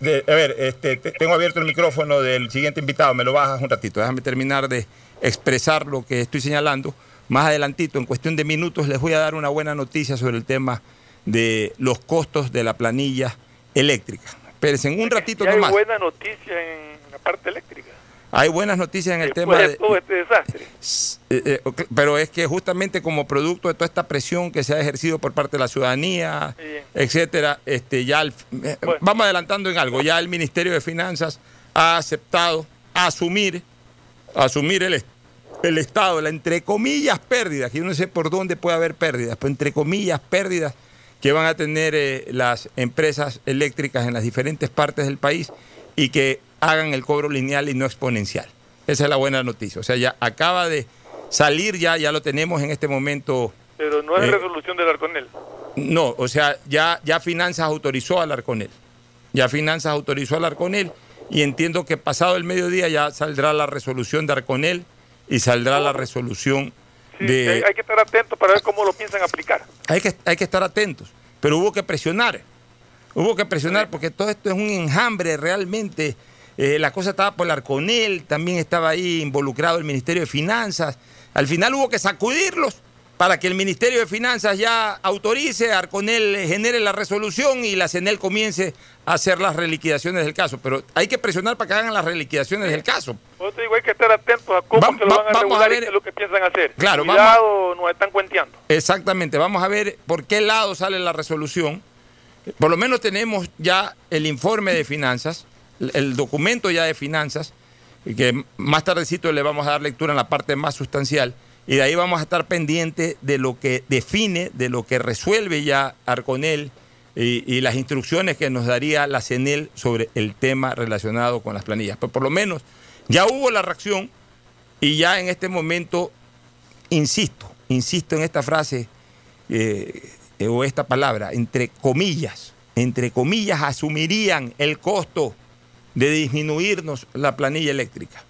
[SPEAKER 3] De- a ver, este, te- tengo abierto el micrófono del siguiente invitado, me lo bajas un ratito. Déjame terminar de expresar lo que estoy señalando. Más adelantito, en cuestión de minutos, les voy a dar una buena noticia sobre el tema de los costos de la planilla eléctrica. Espérense, en un ratito
[SPEAKER 6] Y hay
[SPEAKER 3] nomás.
[SPEAKER 6] buena noticia en la parte eléctrica.
[SPEAKER 3] Hay buenas noticias en el
[SPEAKER 6] Después
[SPEAKER 3] tema
[SPEAKER 6] de
[SPEAKER 3] de,
[SPEAKER 6] todo este desastre.
[SPEAKER 3] Eh, eh, pero es que justamente como producto de toda esta presión que se ha ejercido por parte de la ciudadanía, etcétera, este ya el- eh, vamos adelantando en algo, ya el Ministerio de Finanzas ha aceptado asumir asumir el, el Estado, la entre comillas pérdidas, que yo no sé por dónde puede haber pérdidas, pero entre comillas pérdidas que van a tener eh, las empresas eléctricas en las diferentes partes del país y que hagan el cobro lineal y no exponencial. Esa es la buena noticia. O sea, ya acaba de salir ya, ya lo tenemos en este momento.
[SPEAKER 6] Pero no es
[SPEAKER 3] Eh,
[SPEAKER 6] resolución del Arconel.
[SPEAKER 3] No, o sea, ya, ya Finanzas autorizó al Arconel. Ya Finanzas autorizó al Arconel y entiendo que pasado el mediodía ya saldrá la resolución de Arconel y saldrá la resolución
[SPEAKER 6] Sí,
[SPEAKER 3] de...
[SPEAKER 6] hay, hay que estar atentos para ver cómo lo piensan aplicar.
[SPEAKER 3] Hay que, hay que estar atentos, pero hubo que presionar. Hubo que presionar porque todo esto es un enjambre realmente. Eh, la cosa estaba por el Arconel, también estaba ahí involucrado el Ministerio de Finanzas. Al final hubo que sacudirlos para que el Ministerio de Finanzas ya autorice, Arconel eh, genere la resolución y la CENEL comience a hacer las reliquidaciones del caso. Pero hay que presionar para que hagan las reliquidaciones del caso.
[SPEAKER 6] Digo, hay que estar atentos a cómo lo
[SPEAKER 3] va-
[SPEAKER 6] van a y
[SPEAKER 3] ver-
[SPEAKER 6] qué es lo que piensan hacer.
[SPEAKER 3] Claro, vamos
[SPEAKER 6] nos están cuenteando.
[SPEAKER 3] Exactamente, vamos a ver por qué lado sale la resolución. Por lo menos tenemos ya el informe de finanzas, el- documento ya de finanzas, que más tardecito le vamos a dar lectura en la parte más sustancial, y de ahí vamos a estar pendientes de lo que define, de lo que resuelve ya Arconel y, las instrucciones que nos daría la CENEL sobre el tema relacionado con las planillas. Pero por lo menos ya hubo la reacción y ya en este momento insisto, insisto en esta frase eh, o esta palabra, entre comillas, entre comillas, asumirían el costo de disminuirnos la planilla eléctrica.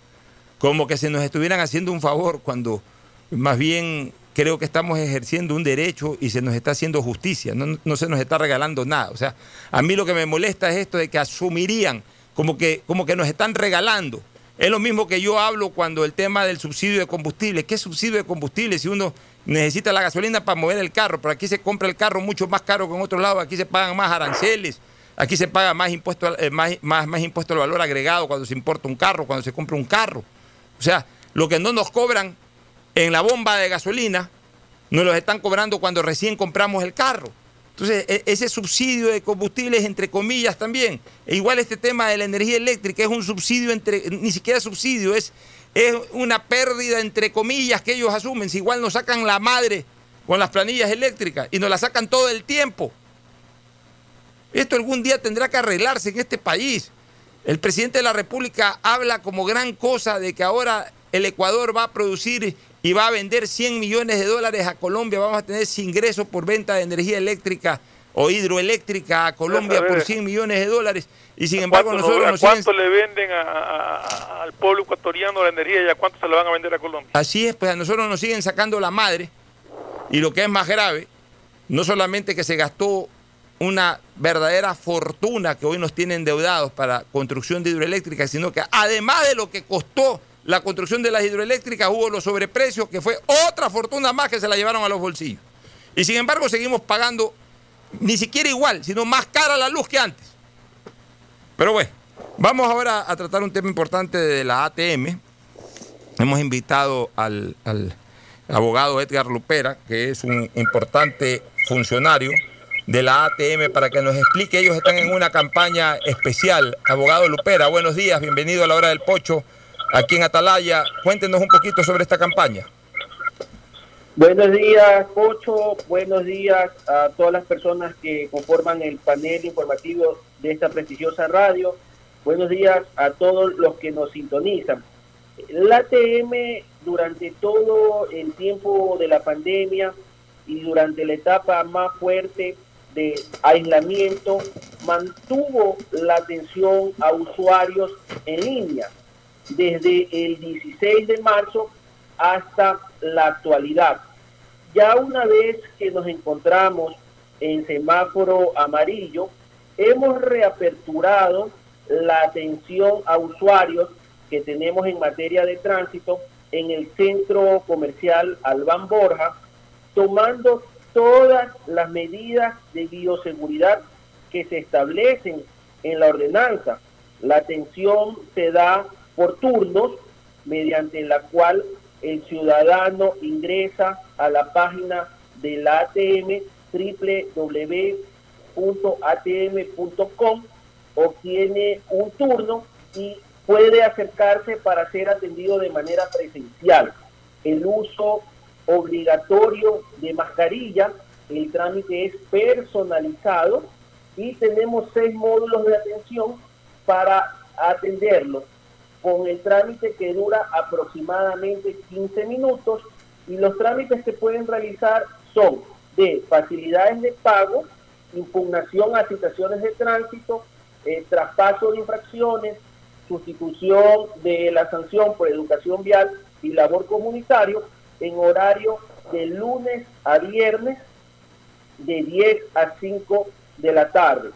[SPEAKER 3] Como que se nos estuvieran haciendo un favor cuando más bien creo que estamos ejerciendo un derecho y se nos está haciendo justicia, no, no se nos está regalando nada. O sea, a mí lo que me molesta es esto de que asumirían como que, como que nos están regalando. Es lo mismo que yo hablo cuando el tema del subsidio de combustible. ¿Qué subsidio de combustible si uno necesita la gasolina para mover el carro? Pero aquí se compra el carro mucho más caro que en otro lado. Aquí se pagan más aranceles. Aquí se paga más impuesto, eh, más, más, más impuesto al valor agregado cuando se importa un carro, cuando se compra un carro. O sea, lo que no nos cobran en la bomba de gasolina, nos los están cobrando cuando recién compramos el carro. Entonces, e- ese subsidio de combustibles, entre comillas, también. E igual este tema de la energía eléctrica es un subsidio, entre, ni siquiera subsidio, es, es una pérdida, entre comillas, que ellos asumen. Si igual nos sacan la madre con las planillas eléctricas y nos la sacan todo el tiempo. Esto algún día tendrá que arreglarse en este país. El presidente de la República habla como gran cosa de que ahora el Ecuador va a producir y va a vender 100 millones de dólares a Colombia. Vamos a tener ingresos por venta de energía eléctrica o hidroeléctrica a Colombia
[SPEAKER 6] A ver,
[SPEAKER 3] por 100 millones de dólares. Y sin embargo
[SPEAKER 6] ¿Cuánto,
[SPEAKER 3] nosotros
[SPEAKER 6] ¿A
[SPEAKER 3] nos siguen
[SPEAKER 6] cuánto le venden a- a- a- al pueblo ecuatoriano la energía y a cuánto se la van a vender a Colombia?
[SPEAKER 3] Así es, pues a nosotros nos siguen sacando la madre. Y lo que es más grave, no solamente que se gastó una verdadera fortuna que hoy nos tienen endeudados para construcción de hidroeléctricas, sino que además de lo que costó la construcción de las hidroeléctricas, hubo los sobreprecios, que fue otra fortuna más que se la llevaron a los bolsillos. Y sin embargo seguimos pagando ni siquiera igual, sino más cara la luz que antes. Pero bueno, vamos ahora a tratar un tema importante de la ATM. Hemos invitado al, al abogado Edgar Lupera, que es un importante funcionario de la ATM, para que nos explique. Ellos están en una campaña especial. Abogado Lupera, buenos días, bienvenido a la hora del pocho aquí en Atalaya. Cuéntenos un poquito sobre esta campaña.
[SPEAKER 13] Buenos días, Pocho. Buenos días a todas las personas que conforman el panel informativo de esta prestigiosa radio. Buenos días a todos los que nos sintonizan. La ATM durante todo el tiempo de la pandemia y durante la etapa más fuerte de aislamiento mantuvo la atención a usuarios en línea desde el 16 de marzo hasta la actualidad. Ya una vez que nos encontramos en semáforo amarillo, hemos reaperturado la atención a usuarios que tenemos en materia de tránsito en el centro comercial Albán Borja, tomando todas las medidas de bioseguridad que se establecen en la ordenanza. La atención se da por turnos, mediante la cual el ciudadano ingresa a la página de la ATM www.atm.com, obtiene un turno y puede acercarse para ser atendido de manera presencial. El uso obligatorio de mascarilla, el trámite es personalizado y tenemos seis módulos de atención para atenderlo con el trámite que dura aproximadamente 15 minutos y los trámites que pueden realizar son de facilidades de pago, impugnación a citaciones de tránsito, eh, traspaso de infracciones, sustitución de la sanción por educación vial y labor comunitario en horario de lunes a viernes de 10 a 5 de la tarde.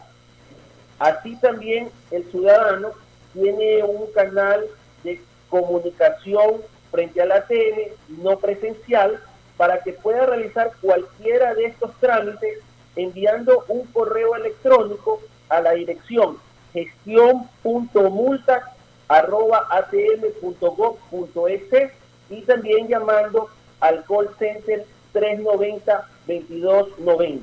[SPEAKER 13] Así también el ciudadano tiene un canal de comunicación frente a la tele no presencial para que pueda realizar cualquiera de estos trámites enviando un correo electrónico a la dirección gestión.multas.atm.gov.es y también llamando al call center 390-2290.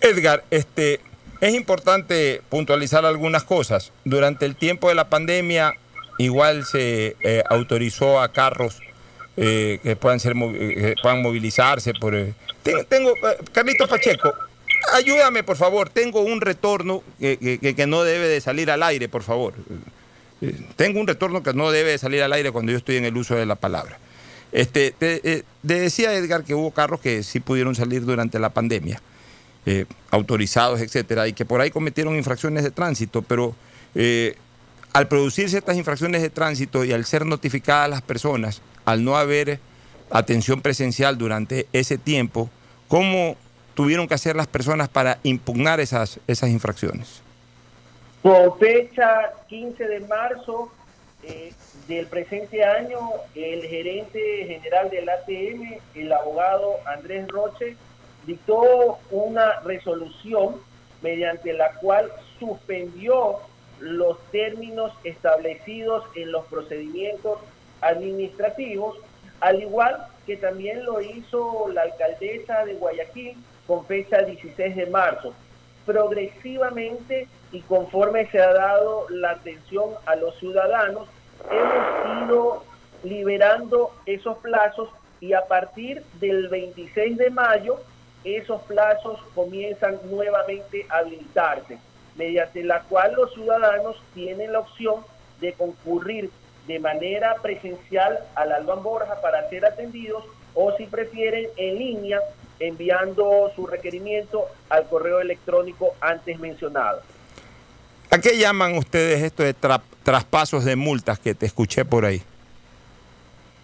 [SPEAKER 3] Edgar, este, es importante puntualizar algunas cosas. Durante el tiempo de la pandemia, igual se eh, autorizó a carros eh, que puedan ser eh, puedan movilizarse por tengo, tengo Carlitos Pacheco ayúdame por favor tengo un retorno que, no debe de salir al aire por favor tengo un retorno que no debe de salir al aire cuando yo estoy en el uso de la palabra este te, decía Edgar que hubo carros que sí pudieron salir durante la pandemia autorizados etcétera y que por ahí cometieron infracciones de tránsito pero al producirse estas infracciones de tránsito y al ser notificadas las personas, al no haber atención presencial durante ese tiempo, ¿cómo tuvieron que hacer las personas para impugnar esas, esas infracciones?
[SPEAKER 13] Por fecha 15 de marzo eh, del presente año, el gerente general del ATM, el abogado Andrés Roche, dictó una resolución mediante la cual suspendió los términos establecidos en los procedimientos administrativos, al igual que también lo hizo la alcaldesa de Guayaquil con fecha 16 de marzo. Progresivamente y conforme se ha dado la atención a los ciudadanos, hemos ido liberando esos plazos y a partir del 26 de mayo esos plazos comienzan nuevamente a habilitarse mediante la cual los ciudadanos tienen la opción de concurrir de manera presencial al Alban Borja para ser atendidos o si prefieren en línea enviando su requerimiento al correo electrónico antes mencionado.
[SPEAKER 3] ¿A qué llaman ustedes esto de traspasos de multas que te escuché por ahí?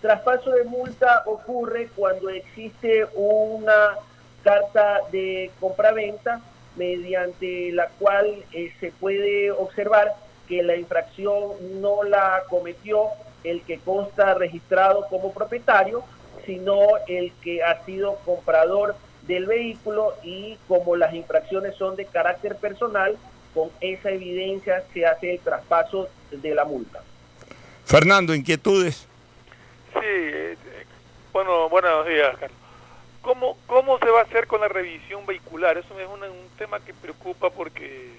[SPEAKER 13] Traspaso de multa ocurre cuando existe una carta de compraventa mediante la cual eh, se puede observar que la infracción no la cometió el que consta registrado como propietario, sino el que ha sido comprador del vehículo y como las infracciones son de carácter personal, con esa evidencia se hace el traspaso de la multa.
[SPEAKER 3] Fernando, inquietudes.
[SPEAKER 6] Sí, bueno, buenos días, Carlos. ¿Cómo, ¿Cómo se va a hacer con la revisión vehicular? Eso es un, tema que preocupa porque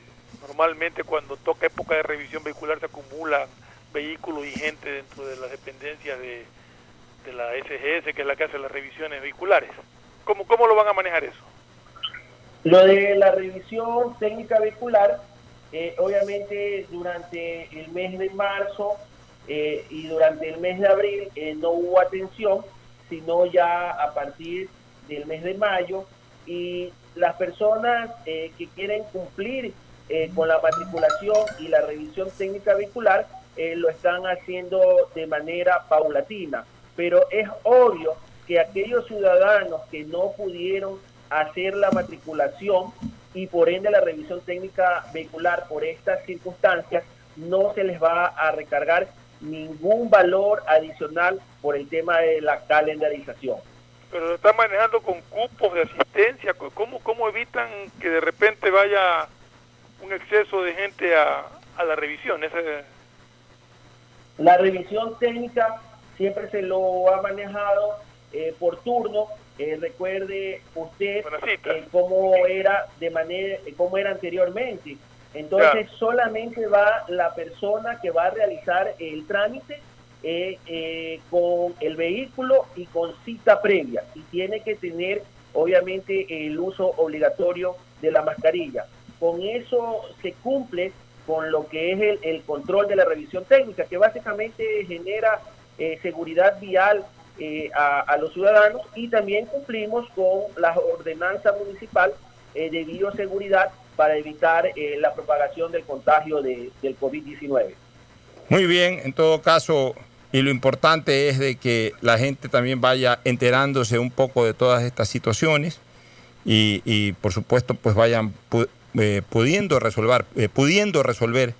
[SPEAKER 6] normalmente cuando toca época de revisión vehicular se acumulan vehículos y gente dentro de las dependencias de, la SGS, que es la que hace las revisiones vehiculares. ¿Cómo, ¿Cómo lo van a manejar eso?
[SPEAKER 13] Lo de la revisión técnica vehicular, eh, obviamente durante el mes de marzo eh, y durante el mes de abril eh, no hubo atención, sino ya a partir del mes de mayo y las personas que quieren cumplir con la matriculación y la revisión técnica vehicular eh, lo están haciendo de manera paulatina. Pero es obvio que aquellos ciudadanos que no pudieron hacer la matriculación y por ende la revisión técnica vehicular por estas circunstancias, no se les va a recargar ningún valor adicional por el tema de la calendarización
[SPEAKER 6] pero lo están manejando con cupos de asistencia. ¿Cómo, cómo evitan que de repente vaya un exceso de gente a, a la revisión? Ese...
[SPEAKER 13] La revisión técnica siempre se lo ha manejado eh, por turno. Eh, recuerde usted eh, cómo era de manera, cómo era anteriormente. Entonces solamente va la persona que va a realizar el trámite con el vehículo y con cita previa y tiene que tener obviamente el uso obligatorio de la mascarilla. Con eso se cumple con lo que es el, control de la revisión técnica, que básicamente genera eh, seguridad vial eh, a, los ciudadanos y también cumplimos con la ordenanza municipal eh, de bioseguridad para evitar la propagación del contagio de, del COVID-19.
[SPEAKER 14] Muy bien, en todo caso, y lo importante es de que la gente también vaya enterándose un poco de todas estas situaciones y, por supuesto pues vayan eh, pudiendo resolver, eh, pudiendo resolver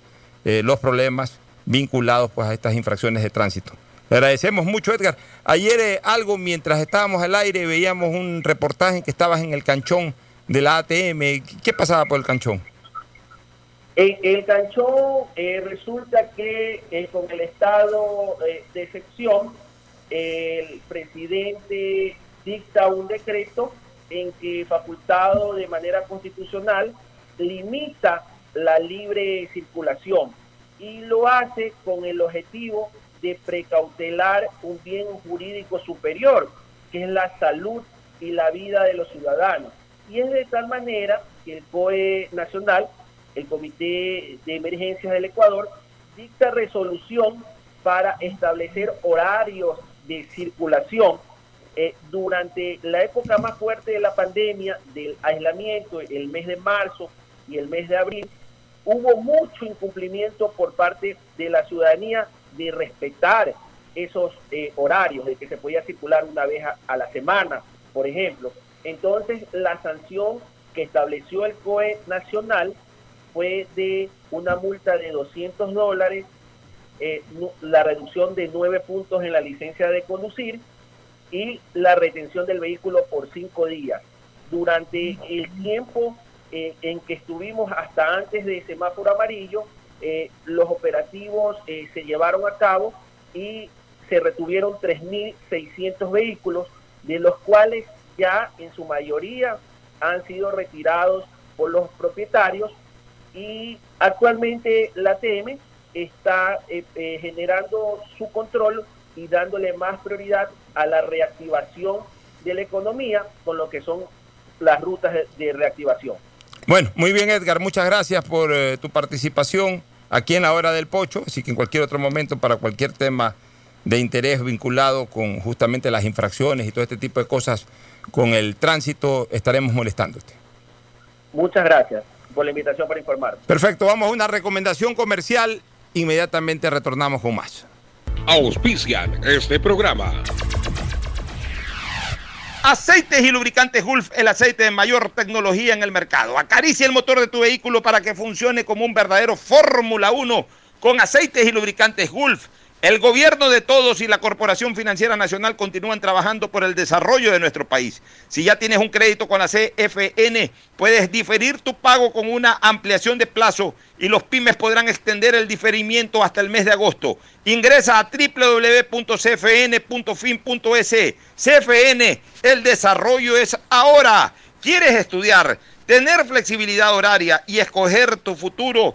[SPEAKER 14] eh, los problemas vinculados pues a estas infracciones de tránsito. Agradecemos mucho, Edgar. Ayer algo, mientras estábamos al aire, veíamos un reportaje que estabas en el canchón de la ATM. ¿Qué pasaba por el canchón?
[SPEAKER 13] En el canchón eh, resulta que eh, con el estado eh, de excepción, el presidente dicta un decreto en que facultado de manera constitucional limita la libre circulación y lo hace con el objetivo de precautelar un bien jurídico superior, que es la salud y la vida de los ciudadanos. Y es de tal manera que el COE nacional el Comité de Emergencias del Ecuador dicta resolución para establecer horarios de circulación eh, durante la época más fuerte de la pandemia, del aislamiento, el mes de marzo y el mes de abril, hubo mucho incumplimiento por parte de la ciudadanía de respetar esos eh, horarios, de que se podía circular una vez a la semana, por ejemplo. Entonces, la sanción que estableció el COE nacional fue de una multa de 200 dólares, eh, la reducción de 9 puntos en la licencia de conducir y la retención del vehículo por 5 días. Durante el tiempo eh, en que estuvimos hasta antes de semáforo amarillo, eh, los operativos se llevaron a cabo y se retuvieron 3.600 vehículos, de los cuales ya en su mayoría han sido retirados por los propietarios y actualmente la TM está eh, eh, generando su control y dándole más prioridad a la reactivación de la economía con lo que son las rutas de, reactivación.
[SPEAKER 14] Bueno, muy bien Edgar, muchas gracias por eh, tu participación aquí en la hora del pocho, así que en cualquier otro momento para cualquier tema de interés vinculado con justamente las infracciones y todo este tipo de cosas con el tránsito estaremos molestándote.
[SPEAKER 13] Muchas gracias por la invitación para informar.
[SPEAKER 14] Perfecto, vamos a una recomendación comercial. Inmediatamente retornamos con más.
[SPEAKER 9] Auspician este programa.
[SPEAKER 3] Aceites y lubricantes Gulf, el aceite de mayor tecnología en el mercado. Acaricia el motor de tu vehículo para que funcione como un verdadero Fórmula 1 con aceites y lubricantes Gulf. El gobierno de todos y la Corporación Financiera Nacional continúan trabajando por el desarrollo de nuestro país. Si ya tienes un crédito con la CFN, puedes diferir tu pago con una ampliación de plazo y los pymes podrán extender el diferimiento hasta el mes de agosto. Ingresa a www.cfn.fin.es. CFN, el desarrollo es ahora. ¿Quieres estudiar, tener flexibilidad horaria y escoger tu futuro?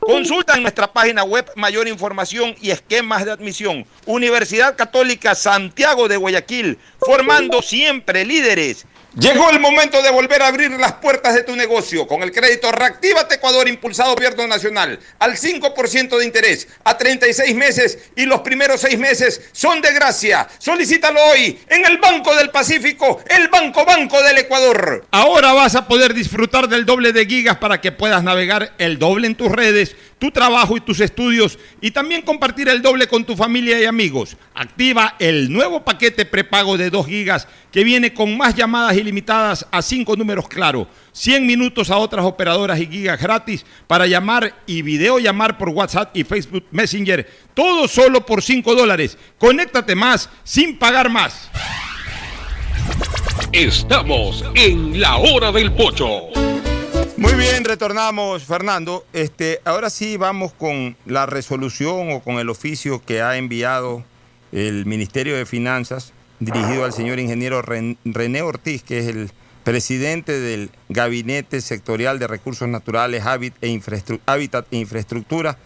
[SPEAKER 3] Consulta en nuestra página web mayor información y esquemas de admisión. Universidad Católica Santiago de Guayaquil, formando siempre líderes. Llegó el momento de volver a abrir las puertas de tu negocio con el crédito Reactívate Ecuador impulsado Gobierno Nacional al 5% de interés a 36 meses y los primeros 6 meses son de gracia. Solicítalo hoy en el Banco del Pacífico, el Banco Banco del Ecuador. Ahora vas a poder disfrutar del doble de gigas para que puedas navegar el doble en tus redes tu trabajo y tus estudios y también compartir el doble con tu familia y amigos. Activa el nuevo paquete prepago de 2 gigas que viene con más llamadas y ilimitadas a cinco números claro, 100 minutos a otras operadoras y gigas gratis para llamar y videollamar por WhatsApp y Facebook Messenger. Todo solo por 5 dólares. Conéctate más sin pagar más.
[SPEAKER 9] Estamos en la hora del pocho.
[SPEAKER 3] Muy bien, retornamos, Fernando. Este, ahora sí vamos con la resolución o con el oficio que ha enviado el Ministerio de Finanzas, dirigido al señor ingeniero René Ortiz, que es el presidente del Gabinete Sectorial de Recursos Naturales, e Hábitat e Infraestructura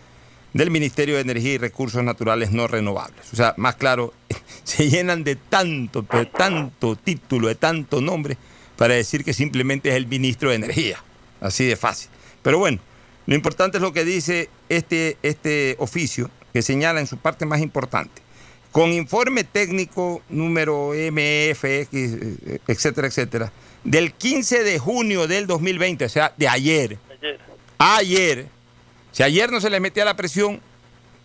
[SPEAKER 3] del Ministerio de Energía y Recursos Naturales No Renovables. O sea, más claro, *laughs* se llenan de tanto, de tanto título, de tanto nombre, para decir que simplemente es el ministro de Energía. Así de fácil. Pero bueno, lo importante es lo que dice este, este oficio, que señala en su parte más importante. Con informe técnico número MFX, etcétera, etcétera, del 15 de junio del 2020, o sea, de ayer. Ayer. Ayer. Si ayer no se les metía la presión,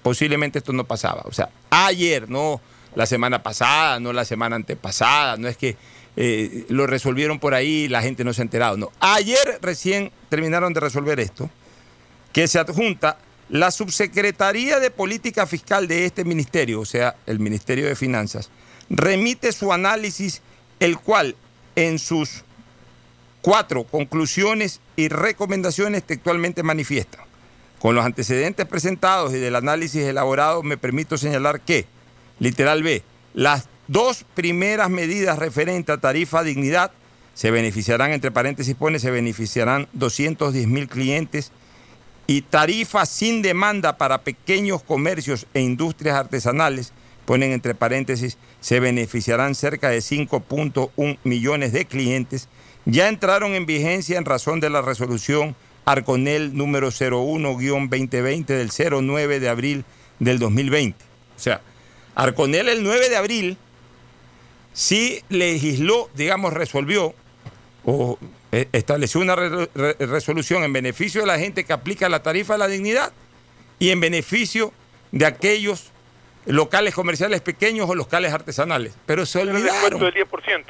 [SPEAKER 3] posiblemente esto no pasaba. O sea, ayer, no la semana pasada, no la semana antepasada, no es que eh, lo resolvieron por ahí y la gente no se ha enterado. No, ayer recién terminaron de resolver esto, que se adjunta la subsecretaría de política fiscal de este ministerio, o sea, el Ministerio de Finanzas, remite su análisis, el cual en sus cuatro conclusiones y recomendaciones textualmente manifiesta. Con los antecedentes presentados y del análisis elaborado, me permito señalar que, literal B, las dos primeras medidas referentes a tarifa dignidad se beneficiarán, entre paréntesis pone, se beneficiarán 210 mil clientes y tarifa sin demanda para pequeños comercios e industrias artesanales, ponen entre paréntesis, se beneficiarán cerca de 5.1 millones de clientes, ya entraron en vigencia en razón de la resolución Arconel número 01-2020 del 09 de abril del 2020. O sea, Arconel el 9 de abril sí legisló, digamos, resolvió o estableció una resolución en beneficio de la gente que aplica la tarifa de la dignidad y en beneficio de aquellos locales comerciales pequeños o locales artesanales. Pero se olvidaron.
[SPEAKER 6] del 10%.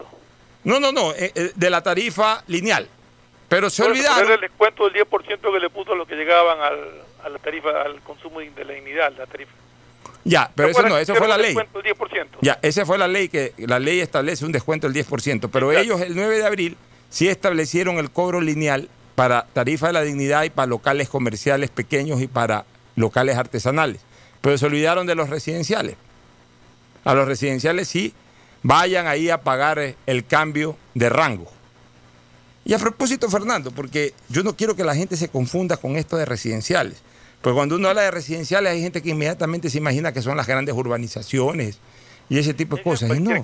[SPEAKER 3] No, no, no, eh, eh, de la tarifa lineal. Pero se olvidaron.
[SPEAKER 6] el descuento del 10% que le puso a los que llegaban al, a la tarifa, al consumo de la dignidad, la tarifa.
[SPEAKER 3] Ya, pero eso no, eso fue la ley. Ya, esa fue la ley que la ley establece un descuento del 10%, pero ellos el 9 de abril sí establecieron el cobro lineal para tarifa de la dignidad y para locales comerciales pequeños y para locales artesanales, pero se olvidaron de los residenciales. A los residenciales sí vayan ahí a pagar eh, el cambio de rango. Y a propósito, Fernando, porque yo no quiero que la gente se confunda con esto de residenciales. Pues cuando uno habla de residenciales hay gente que inmediatamente se imagina que son las grandes urbanizaciones y ese tipo de cosas. Y no.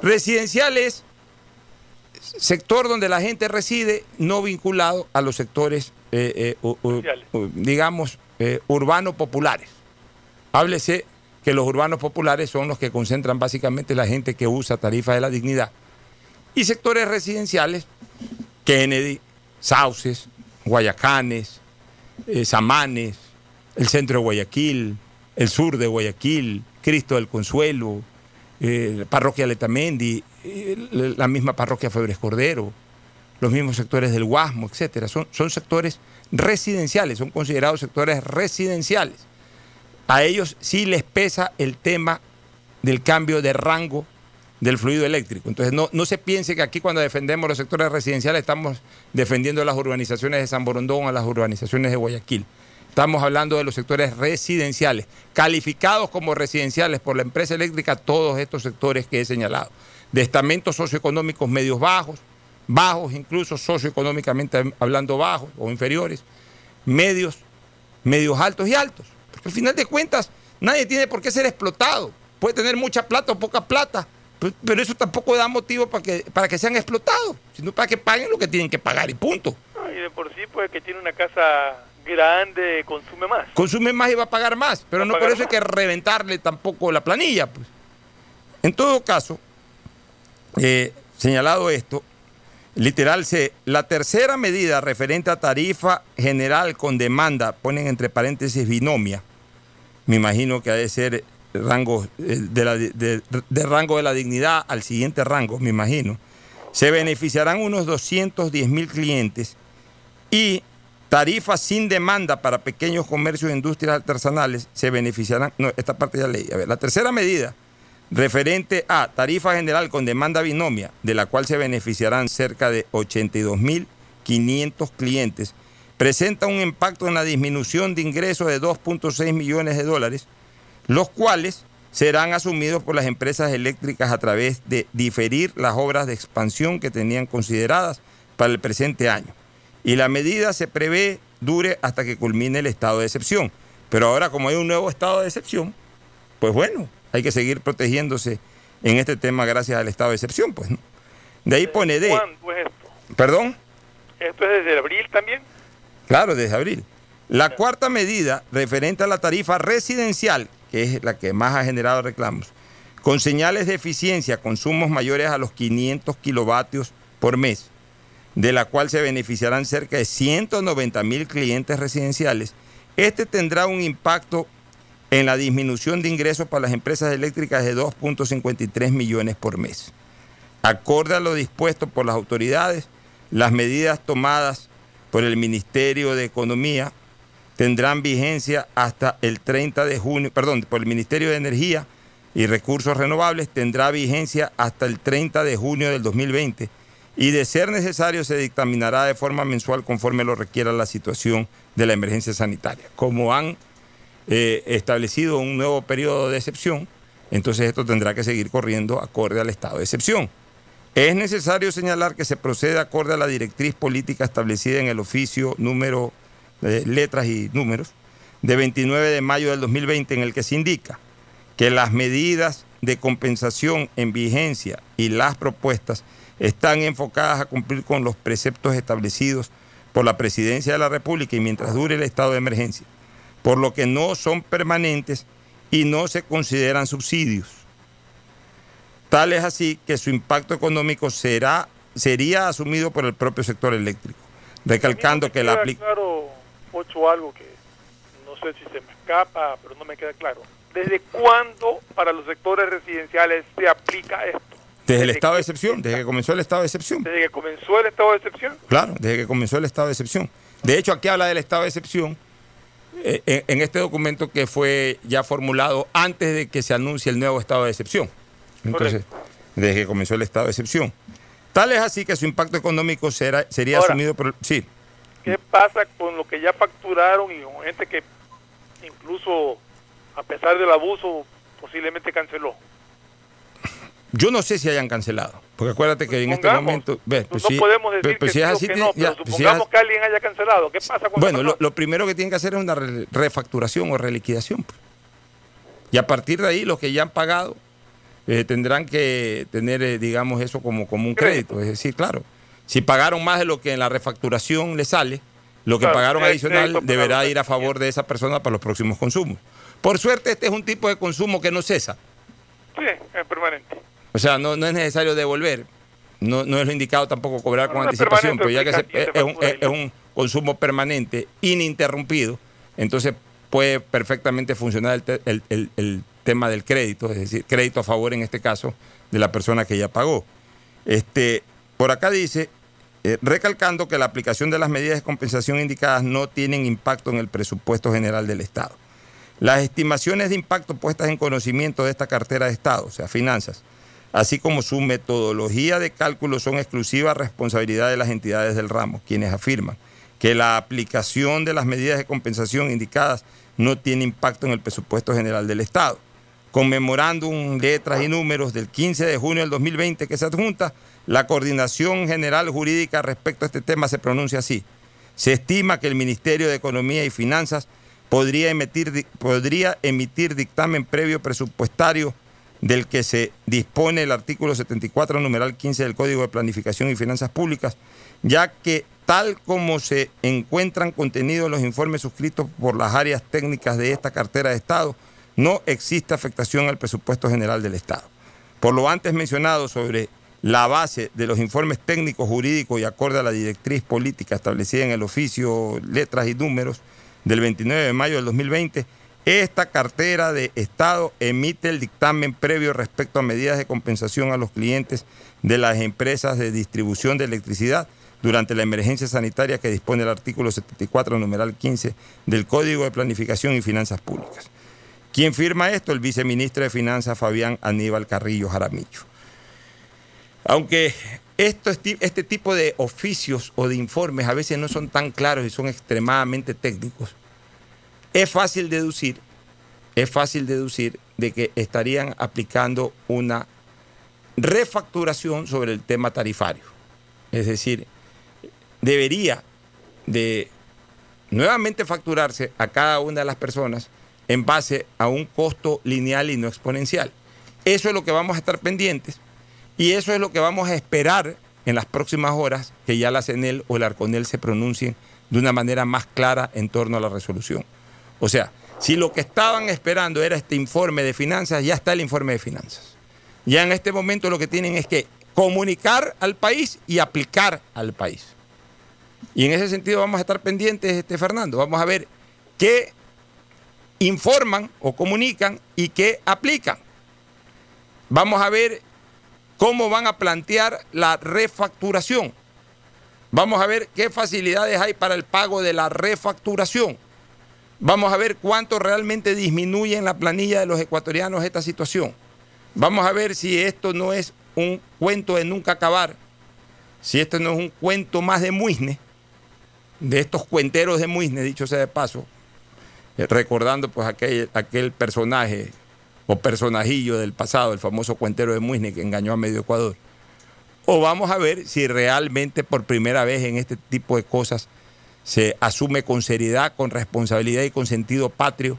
[SPEAKER 3] Residenciales, sector donde la gente reside, no vinculado a los sectores, eh, eh, digamos, eh, urbanos populares. Háblese que los urbanos populares son los que concentran básicamente la gente que usa tarifa de la dignidad. Y sectores residenciales, Kennedy, Sauces, Guayacanes, Samanes, el centro de Guayaquil, el sur de Guayaquil, Cristo del Consuelo, eh, parroquia Letamendi, la misma parroquia Febres Cordero, los mismos sectores del Guasmo, etcétera. Son, son sectores residenciales, son considerados sectores residenciales. A ellos sí les pesa el tema del cambio de rango del fluido eléctrico. Entonces, no, no se piense que aquí cuando defendemos los sectores residenciales estamos defendiendo las urbanizaciones de San Borondón o las urbanizaciones de Guayaquil. Estamos hablando de los sectores residenciales, calificados como residenciales por la empresa eléctrica, todos estos sectores que he señalado. De estamentos socioeconómicos medios bajos, bajos incluso socioeconómicamente hablando bajos o inferiores, medios, medios altos y altos. Porque al final de cuentas, nadie tiene por qué ser explotado. Puede tener mucha plata o poca plata, pero eso tampoco da motivo para que, para que sean explotados, sino para que paguen lo que tienen que pagar y punto.
[SPEAKER 6] y de por sí, pues que tiene una casa grande, consume más.
[SPEAKER 3] Consume más y va a pagar más, pero no por eso hay que reventarle tampoco la planilla. Pues. En todo caso, eh, señalado esto, literal, se, la tercera medida referente a tarifa general con demanda, ponen entre paréntesis binomia, me imagino que ha de ser rango eh, de, la, de, rango de la dignidad al siguiente rango, me imagino. se beneficiarán unos 210 mil clientes y tarifas sin demanda para pequeños comercios e industrias artesanales se beneficiarán. No, esta parte ya leí. A ver, la tercera medida referente a tarifa general con demanda binomia, de la cual se beneficiarán cerca de 82.500 clientes, presenta un impacto en la disminución de ingresos de 2.6 millones de dólares, los cuales serán asumidos por las empresas eléctricas a través de diferir las obras de expansión que tenían consideradas para el presente año. Y la medida se prevé dure hasta que culmine el estado de excepción. Pero ahora como hay un nuevo estado de excepción, pues bueno, hay que seguir protegiéndose en este tema gracias al estado de excepción, pues. ¿no? De ahí pone de...
[SPEAKER 6] ¿Cuándo es esto?
[SPEAKER 3] ¿Perdón?
[SPEAKER 6] ¿Esto es desde abril también?
[SPEAKER 3] Claro, desde abril. La cuarta medida, referente a la tarifa residencial, que es la que más ha generado reclamos, con señales de eficiencia, consumos mayores a los 500 kilovatios por mes, de la cual se beneficiarán cerca de 190 mil clientes residenciales, este tendrá un impacto en la disminución de ingresos para las empresas eléctricas de 2.53 millones por mes. Acorde a lo dispuesto por las autoridades, las medidas tomadas por el Ministerio de Economía tendrán vigencia hasta el 30 de junio, perdón, por el Ministerio de Energía y Recursos Renovables tendrá vigencia hasta el 30 de junio del 2020 y de ser necesario se dictaminará de forma mensual conforme lo requiera la situación de la emergencia sanitaria. Como han eh, establecido un nuevo periodo de excepción, entonces esto tendrá que seguir corriendo acorde al estado de excepción. Es necesario señalar que se procede acorde a la directriz política establecida en el oficio número de letras y números de 29 de mayo del 2020 en el que se indica que las medidas de compensación en vigencia y las propuestas están enfocadas a cumplir con los preceptos establecidos por la Presidencia de la República y mientras dure el estado de emergencia, por lo que no son permanentes y no se consideran subsidios. Tal es así que su impacto económico será, sería asumido por el propio sector eléctrico, recalcando que la aplicación...
[SPEAKER 6] claro, Ocho, algo que no sé si se me escapa, pero no me queda claro. ¿Desde cuándo para los sectores residenciales se aplica esto?
[SPEAKER 3] Desde el estado de excepción, desde que comenzó el estado de excepción.
[SPEAKER 6] ¿Desde que comenzó el estado de excepción?
[SPEAKER 3] Claro, desde que comenzó el estado de excepción. De hecho, aquí habla del estado de excepción eh, en, en este documento que fue ya formulado antes de que se anuncie el nuevo estado de excepción. Entonces, desde que comenzó el estado de excepción. Tal es así que su impacto económico será, sería
[SPEAKER 6] Ahora,
[SPEAKER 3] asumido por... Sí,
[SPEAKER 6] ¿Qué pasa con lo que ya facturaron y con gente que incluso a pesar del abuso posiblemente canceló?
[SPEAKER 3] Yo no sé si hayan cancelado, porque acuérdate que en este momento... pues
[SPEAKER 6] no podemos decir que
[SPEAKER 3] si
[SPEAKER 6] sí
[SPEAKER 3] es
[SPEAKER 6] o
[SPEAKER 3] así,
[SPEAKER 6] que
[SPEAKER 3] tiene-
[SPEAKER 6] no,
[SPEAKER 3] ya,
[SPEAKER 6] pero
[SPEAKER 3] si es
[SPEAKER 6] supongamos que alguien haya cancelado. ¿Qué pasa con
[SPEAKER 3] Bueno, lo, primero que tienen que hacer es una re- refacturación o reliquidación. pues. Y a partir de ahí, los que ya han pagado eh, tendrán que tener, eh, digamos, eso como, como un crédito. Es decir, claro, si pagaron más de lo que en la refacturación le sale, lo que
[SPEAKER 6] Claro,
[SPEAKER 3] pagaron
[SPEAKER 6] el
[SPEAKER 3] adicional deberá ir a favor de esa persona para los próximos consumos. Por suerte, este es un tipo de consumo que no cesa.
[SPEAKER 6] Sí, es permanente.
[SPEAKER 3] O sea, no, no es necesario devolver. No, no es lo indicado tampoco cobrar con anticipación, pero ya que se- es, un, es consumo permanente, ininterrumpido, entonces puede perfectamente funcionar el, te- el- el- el tema del crédito, es decir, crédito a favor en este caso de la persona que ya pagó. Este, por acá dice, eh, recalcando que la aplicación de las medidas de compensación indicadas no tienen impacto en el presupuesto general del Estado. Las estimaciones de impacto puestas en conocimiento de esta cartera de Estado, o sea, finanzas, así como su metodología de cálculo son exclusiva responsabilidad de las entidades del ramo, quienes afirman que la aplicación de las medidas de compensación indicadas no tiene impacto en el presupuesto general del Estado. Con memorándum, letras y números del 15 de junio del 2020 que se adjunta, la Coordinación General Jurídica respecto a este tema se pronuncia así. Se estima que el Ministerio de Economía y Finanzas podría emitir dictamen previo presupuestario del que se dispone el artículo 74, numeral 15 del Código de Planificación y Finanzas Públicas, ya que tal como se encuentran contenidos en los informes suscritos por las áreas técnicas de esta cartera de Estado, no existe afectación al presupuesto general del Estado. Por lo antes mencionado sobre la base de los informes técnicos, jurídicos y acorde a la directriz política establecida en el oficio Letras y Números del 29 de mayo del 2020, esta cartera de Estado emite el dictamen previo respecto a medidas de compensación a los clientes de las empresas de distribución de electricidad durante la emergencia sanitaria que dispone el artículo 74, numeral 15 del Código de Planificación y Finanzas Públicas. ¿Quién firma esto? El viceministro de Finanzas Fabián Aníbal Carrillo Jaramillo. Aunque esto, este tipo de oficios o de informes a veces no son tan claros y son extremadamente técnicos, es fácil deducir, es fácil deducir de que estarían aplicando una refacturación sobre el tema tarifario. Es decir, debería de nuevamente facturarse a cada una de las personas en base a un costo lineal y no exponencial. Eso es lo que vamos a estar pendientes y eso es lo que vamos a esperar en las próximas horas que ya la CENEL o el ARCONEL se pronuncien de una manera más clara en torno a la resolución. O sea, si lo que estaban esperando era este informe de finanzas, ya está el informe de finanzas. Ya en este momento lo que tienen es que comunicar al país y aplicar al país. Y en ese sentido vamos a estar pendientes, este Fernando. Vamos a ver qué informan o comunican y qué aplican. Vamos a ver cómo van a plantear la refacturación. Vamos a ver qué facilidades hay para el pago de la refacturación. Vamos a ver cuánto realmente disminuye en la planilla de los ecuatorianos esta situación. Vamos a ver si esto no es un cuento de nunca acabar, si esto no es un cuento más de Muisne, de estos cuenteros de Muisne, dicho sea de paso, eh, recordando pues aquel, aquel personaje o personajillo del pasado, el famoso cuentero de Muisne que engañó a medio Ecuador. O vamos a ver si realmente por primera vez en este tipo de cosas se asume con seriedad, con responsabilidad y con sentido patrio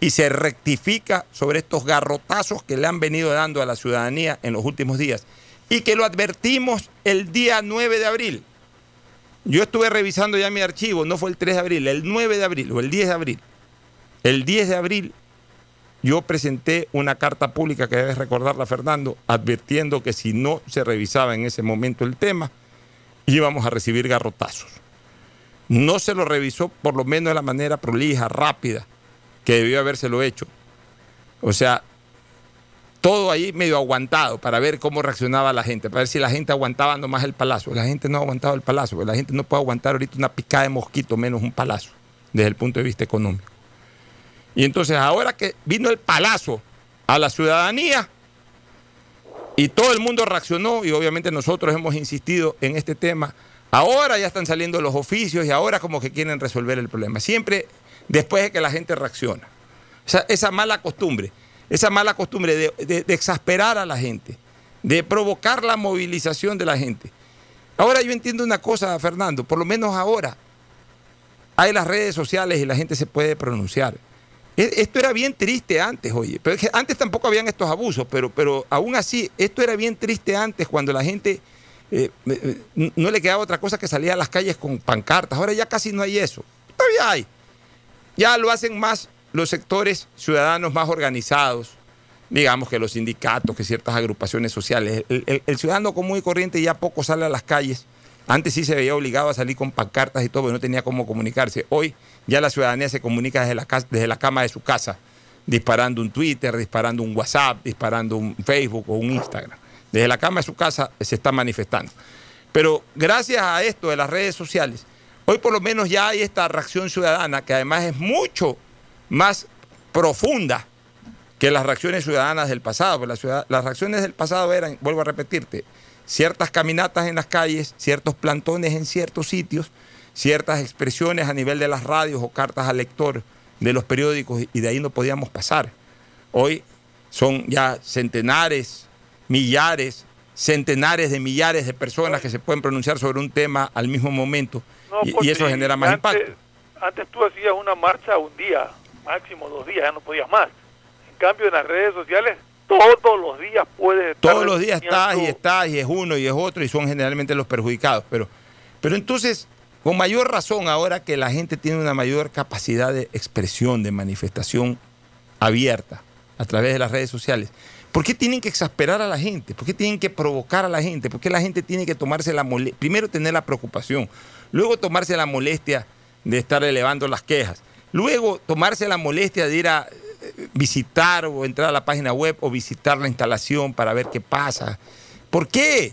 [SPEAKER 3] y se rectifica sobre estos garrotazos que le han venido dando a la ciudadanía en los últimos días y que lo advertimos el día 9 de abril. Yo estuve revisando ya mi archivo, no fue el 3 de abril, el 9 de abril o el 10 de abril. El 10 de abril yo presenté una carta pública que debes recordarla, Fernando, advirtiendo que si no se revisaba en ese momento el tema, íbamos a recibir garrotazos. No se lo revisó por lo menos de la manera prolija, rápida, que debió habérselo hecho. O sea, todo ahí medio aguantado para ver cómo reaccionaba la gente, para ver si la gente aguantaba nomás el palazo. La gente no ha aguantado el palazo, la gente no puede aguantar ahorita una picada de mosquito menos un palazo, desde el punto de vista económico. Y entonces ahora que vino el palazo a la ciudadanía y todo el mundo reaccionó y obviamente nosotros hemos insistido en este tema, ahora ya están saliendo los oficios y ahora como que quieren resolver el problema. Siempre después de que la gente reacciona. esa mala costumbre, esa mala costumbre de, de exasperar a la gente, de provocar la movilización de la gente. Ahora yo entiendo una cosa, Fernando, por lo menos ahora hay las redes sociales y la gente se puede pronunciar. E, esto era bien triste antes, oye. Pero antes tampoco habían estos abusos, pero, pero aún así, esto era bien triste antes cuando la gente eh, no le quedaba otra cosa que salir a las calles con pancartas. Ahora ya casi no hay eso. Todavía hay. Ya lo hacen más los sectores ciudadanos más organizados, digamos que los sindicatos, que ciertas agrupaciones sociales. El, ciudadano común y corriente ya poco sale a las calles. Antes sí se veía obligado a salir con pancartas y todo, pero no tenía cómo comunicarse. Hoy ya la ciudadanía se comunica desde la cama de su casa, disparando un Twitter, disparando un WhatsApp, disparando un Facebook o un Instagram. Desde la cama de su casa se está manifestando. Pero gracias a esto de las redes sociales, hoy por lo menos ya hay esta reacción ciudadana que además es mucho más profunda que las reacciones ciudadanas del pasado. Las, las reacciones del pasado eran, vuelvo a repetirte, ciertas caminatas en las calles, ciertos plantones en ciertos sitios, ciertas expresiones a nivel de las radios o cartas al lector de los periódicos y de ahí no podíamos pasar. Hoy son ya centenares, millares, centenares de millares de personas que se pueden pronunciar sobre un tema al mismo momento y, eso genera más impacto.
[SPEAKER 6] Antes tú hacías una marcha un día, máximo dos días, ya no podías más. En cambio en las redes sociales todos los días puedes
[SPEAKER 3] estar Todos los días estás y estás y es uno y es otro y son generalmente los perjudicados. Pero, pero entonces con mayor razón, ahora que la gente tiene una mayor capacidad de expresión, de manifestación abierta a través de las redes sociales, ¿por qué tienen que exasperar a la gente? ¿Por qué tienen que provocar a la gente? ¿Por qué la gente tiene que tomarse la molestia? Primero tener la preocupación, luego tomarse la molestia de estar elevando las quejas luego tomarse la molestia de ir a eh, visitar o entrar a la página web o visitar la instalación para ver qué pasa. ¿Por qué?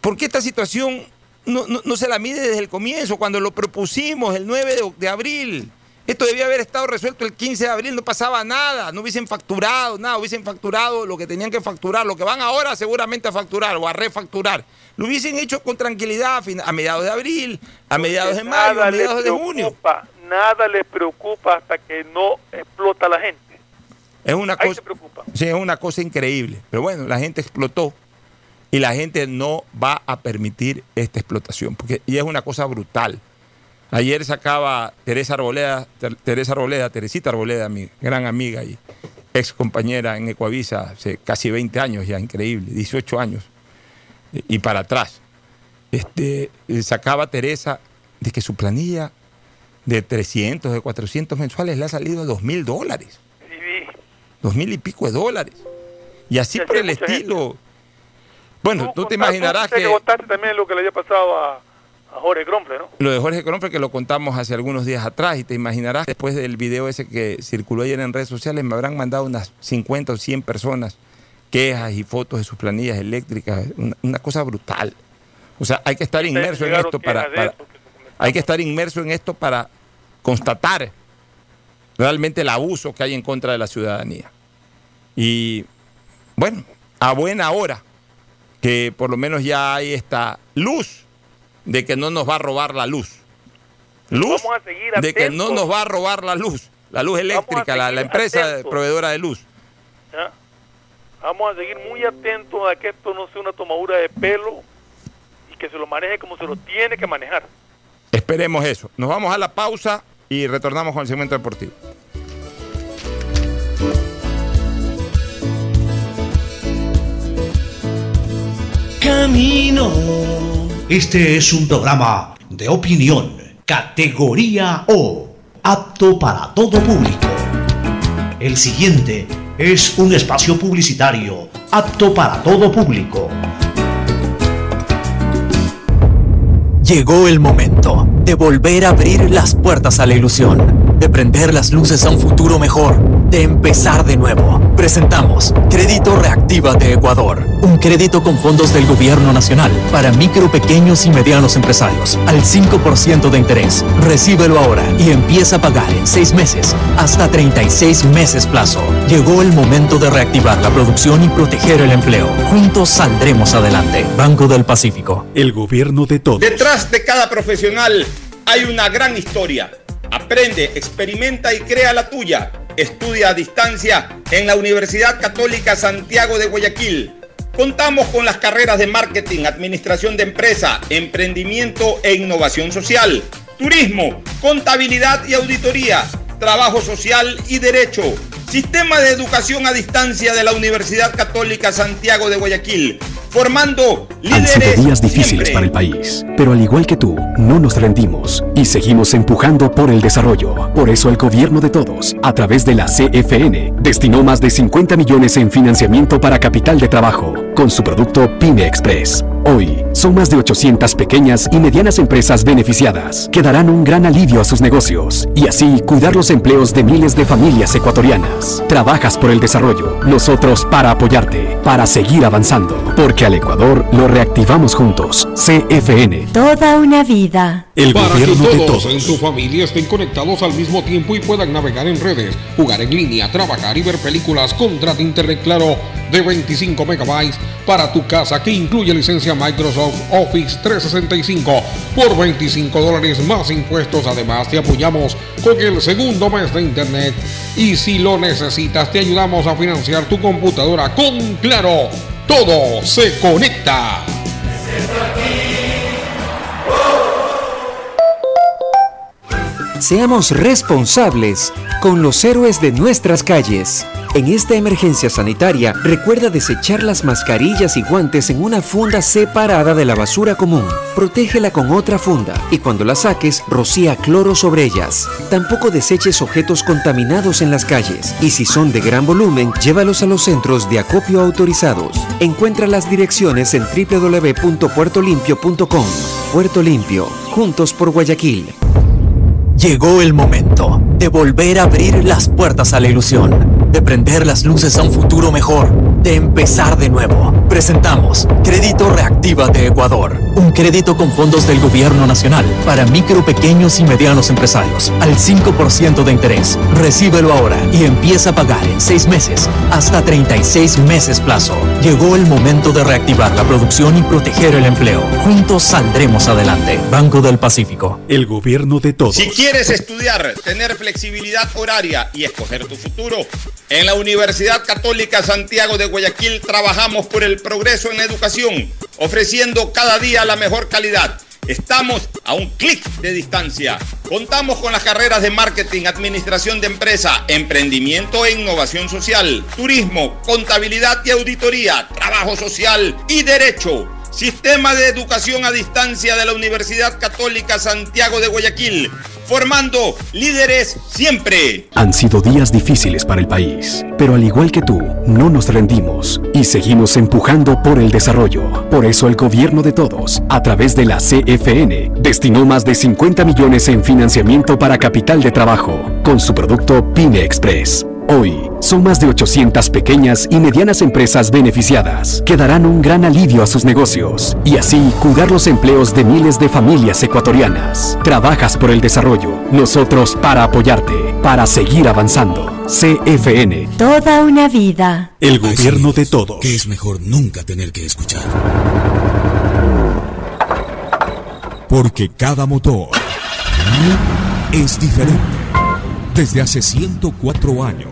[SPEAKER 3] ¿Por qué esta situación no, se la mide desde el comienzo, cuando lo propusimos el 9 de, de abril? Esto debía haber estado resuelto el 15 de abril, no pasaba nada, no hubiesen facturado nada, hubiesen facturado lo que tenían que facturar, lo que van ahora seguramente a facturar o a refacturar. Lo hubiesen hecho con tranquilidad a mediados de abril, a mediados de mayo, a mediados de junio.
[SPEAKER 6] nada les preocupa hasta que no explota la gente.
[SPEAKER 3] Es una
[SPEAKER 6] Ahí
[SPEAKER 3] cosa,
[SPEAKER 6] se preocupa.
[SPEAKER 3] sí, es una cosa increíble. Pero bueno, la gente explotó y la gente no va a permitir esta explotación. Porque, y es una cosa brutal. Ayer sacaba Teresa Arboleda, Ter- Teresa Arboleda, Teresita Arboleda, mi gran amiga y ex compañera en Ecuavisa hace casi 20 años ya, increíble, 18 años y para atrás. Este, sacaba Teresa de que su planilla de 300, de 400 mensuales le ha salido a 2 mil dólares. Dos mil y pico de dólares. Y así por el estilo. Bueno, tú te imaginarás
[SPEAKER 6] Tú
[SPEAKER 3] que
[SPEAKER 6] también lo que le había pasado a, a Jorge Gromple, ¿no?
[SPEAKER 3] lo de Jorge Cronfre que lo contamos hace algunos días atrás y te imaginarás después del video ese que circuló ayer en redes sociales me habrán mandado unas 50 o 100 personas quejas y fotos de sus planillas eléctricas, una, una cosa brutal. O sea, hay que estar inmerso en esto para- hay que estar inmerso en esto para constatar realmente el abuso que hay en contra de la ciudadanía. Y bueno, a buena hora que por lo menos ya hay esta luz de que no nos va a robar la luz. Luz
[SPEAKER 6] Vamos a seguir
[SPEAKER 3] de que no nos va a robar la luz, la luz eléctrica, la, la empresa
[SPEAKER 6] atentos.
[SPEAKER 3] proveedora de luz.
[SPEAKER 6] ¿ya? Vamos a seguir muy atentos a que esto no sea una tomadura de pelo y que se lo maneje como se lo tiene que manejar.
[SPEAKER 3] Esperemos eso. Nos vamos a la pausa y retornamos con el segmento deportivo.
[SPEAKER 1] Camino. Este es un programa de opinión, categoría O, apto para todo público. El siguiente es un espacio publicitario, apto para todo público.
[SPEAKER 7] Llegó el momento de volver a abrir las puertas a la ilusión, de prender las luces a un futuro mejor, de empezar de nuevo. Presentamos Crédito Reactiva de Ecuador, un crédito con fondos del gobierno nacional para micro, pequeños y medianos empresarios al 5% de interés. Recíbelo ahora y empieza a pagar en 6 meses hasta 36 meses plazo. Llegó el momento de reactivar la producción y proteger el empleo. Juntos saldremos adelante. Banco del Pacífico.
[SPEAKER 8] El gobierno de todos.
[SPEAKER 2] Detrás de cada profesional hay una gran historia. Aprende, experimenta y crea la tuya. Estudia a distancia en la Universidad Católica Santiago de Guayaquil. Contamos con las carreras de marketing, administración de empresa, emprendimiento e innovación social, turismo, contabilidad y auditoría, trabajo social y derecho. Sistema de educación a distancia de la Universidad Católica Santiago de Guayaquil, formando
[SPEAKER 8] Han sido
[SPEAKER 2] líderes
[SPEAKER 8] días difíciles
[SPEAKER 2] siempre.
[SPEAKER 8] para el país, pero al igual que tú, no nos rendimos y seguimos empujando por el desarrollo. Por eso el gobierno de todos, a través de la CFN, destinó más de 50 millones en financiamiento para capital de trabajo con su producto Pyme Express. Hoy, son más de 800 pequeñas y medianas empresas beneficiadas que darán un gran alivio a sus negocios y así cuidar los empleos de miles de familias ecuatorianas. Trabajas por el desarrollo, nosotros para apoyarte, para seguir avanzando, porque al Ecuador lo reactivamos juntos. CFN.
[SPEAKER 5] Toda una vida.
[SPEAKER 8] El
[SPEAKER 9] Para que
[SPEAKER 8] gobierno de
[SPEAKER 9] todos
[SPEAKER 8] todos.
[SPEAKER 9] en tu familia estén conectados al mismo tiempo y puedan navegar en redes, jugar en línea, trabajar y ver películas, contrata Internet Claro de 25 megabytes para tu casa que incluye licencia Microsoft Office 365 por 25 dólares más impuestos. Además te apoyamos con el segundo mes de Internet y si lo necesitas te ayudamos a financiar tu computadora con Claro. Todo se conecta.
[SPEAKER 10] Seamos responsables con los héroes de nuestras calles. En esta emergencia sanitaria, recuerda desechar las mascarillas y guantes en una funda separada de la basura común. Protégela con otra funda y cuando la saques, rocía cloro sobre ellas. Tampoco deseches objetos contaminados en las calles y si son de gran volumen, llévalos a los centros de acopio autorizados. Encuentra las direcciones en www.puertolimpio.com. Puerto Limpio, juntos por Guayaquil.
[SPEAKER 7] Llegó el momento de volver a abrir las puertas a la ilusión, de prender las luces a un futuro mejor, de empezar de nuevo. Presentamos Crédito Reactiva de Ecuador, un crédito con fondos del gobierno nacional para micro, pequeños y medianos empresarios al 5% de interés. Recíbelo ahora y empieza a pagar en 6 meses hasta 36 meses plazo. Llegó el momento de reactivar la producción y proteger el empleo. Juntos saldremos adelante. Banco del Pacífico.
[SPEAKER 8] El gobierno de todos.
[SPEAKER 2] Si quieres estudiar, tener flexibilidad horaria y escoger tu futuro, en la Universidad Católica Santiago de Guayaquil trabajamos por el progreso en la educación, ofreciendo cada día la mejor calidad. Estamos a un clic de distancia. Contamos con las carreras de marketing, administración de empresa, emprendimiento e innovación social, turismo, contabilidad y auditoría, trabajo social y derecho. Sistema de Educación a Distancia de la Universidad Católica Santiago de Guayaquil, formando líderes siempre.
[SPEAKER 8] Han sido días difíciles para el país, pero al igual que tú, no nos rendimos y seguimos empujando por el desarrollo. Por eso el gobierno de todos, a través de la CFN, destinó más de 50 millones en financiamiento para capital de trabajo, con su producto Pyme Express. Hoy, son más de 800 pequeñas y medianas empresas beneficiadas que darán un gran alivio a sus negocios y así cuidar los empleos de miles de familias ecuatorianas. Trabajas por el desarrollo, nosotros para apoyarte, para seguir avanzando. CFN.
[SPEAKER 5] Toda una vida.
[SPEAKER 8] El gobierno de todos.
[SPEAKER 11] Que es mejor nunca tener que escuchar. Porque cada motor es diferente. Desde hace 104 años,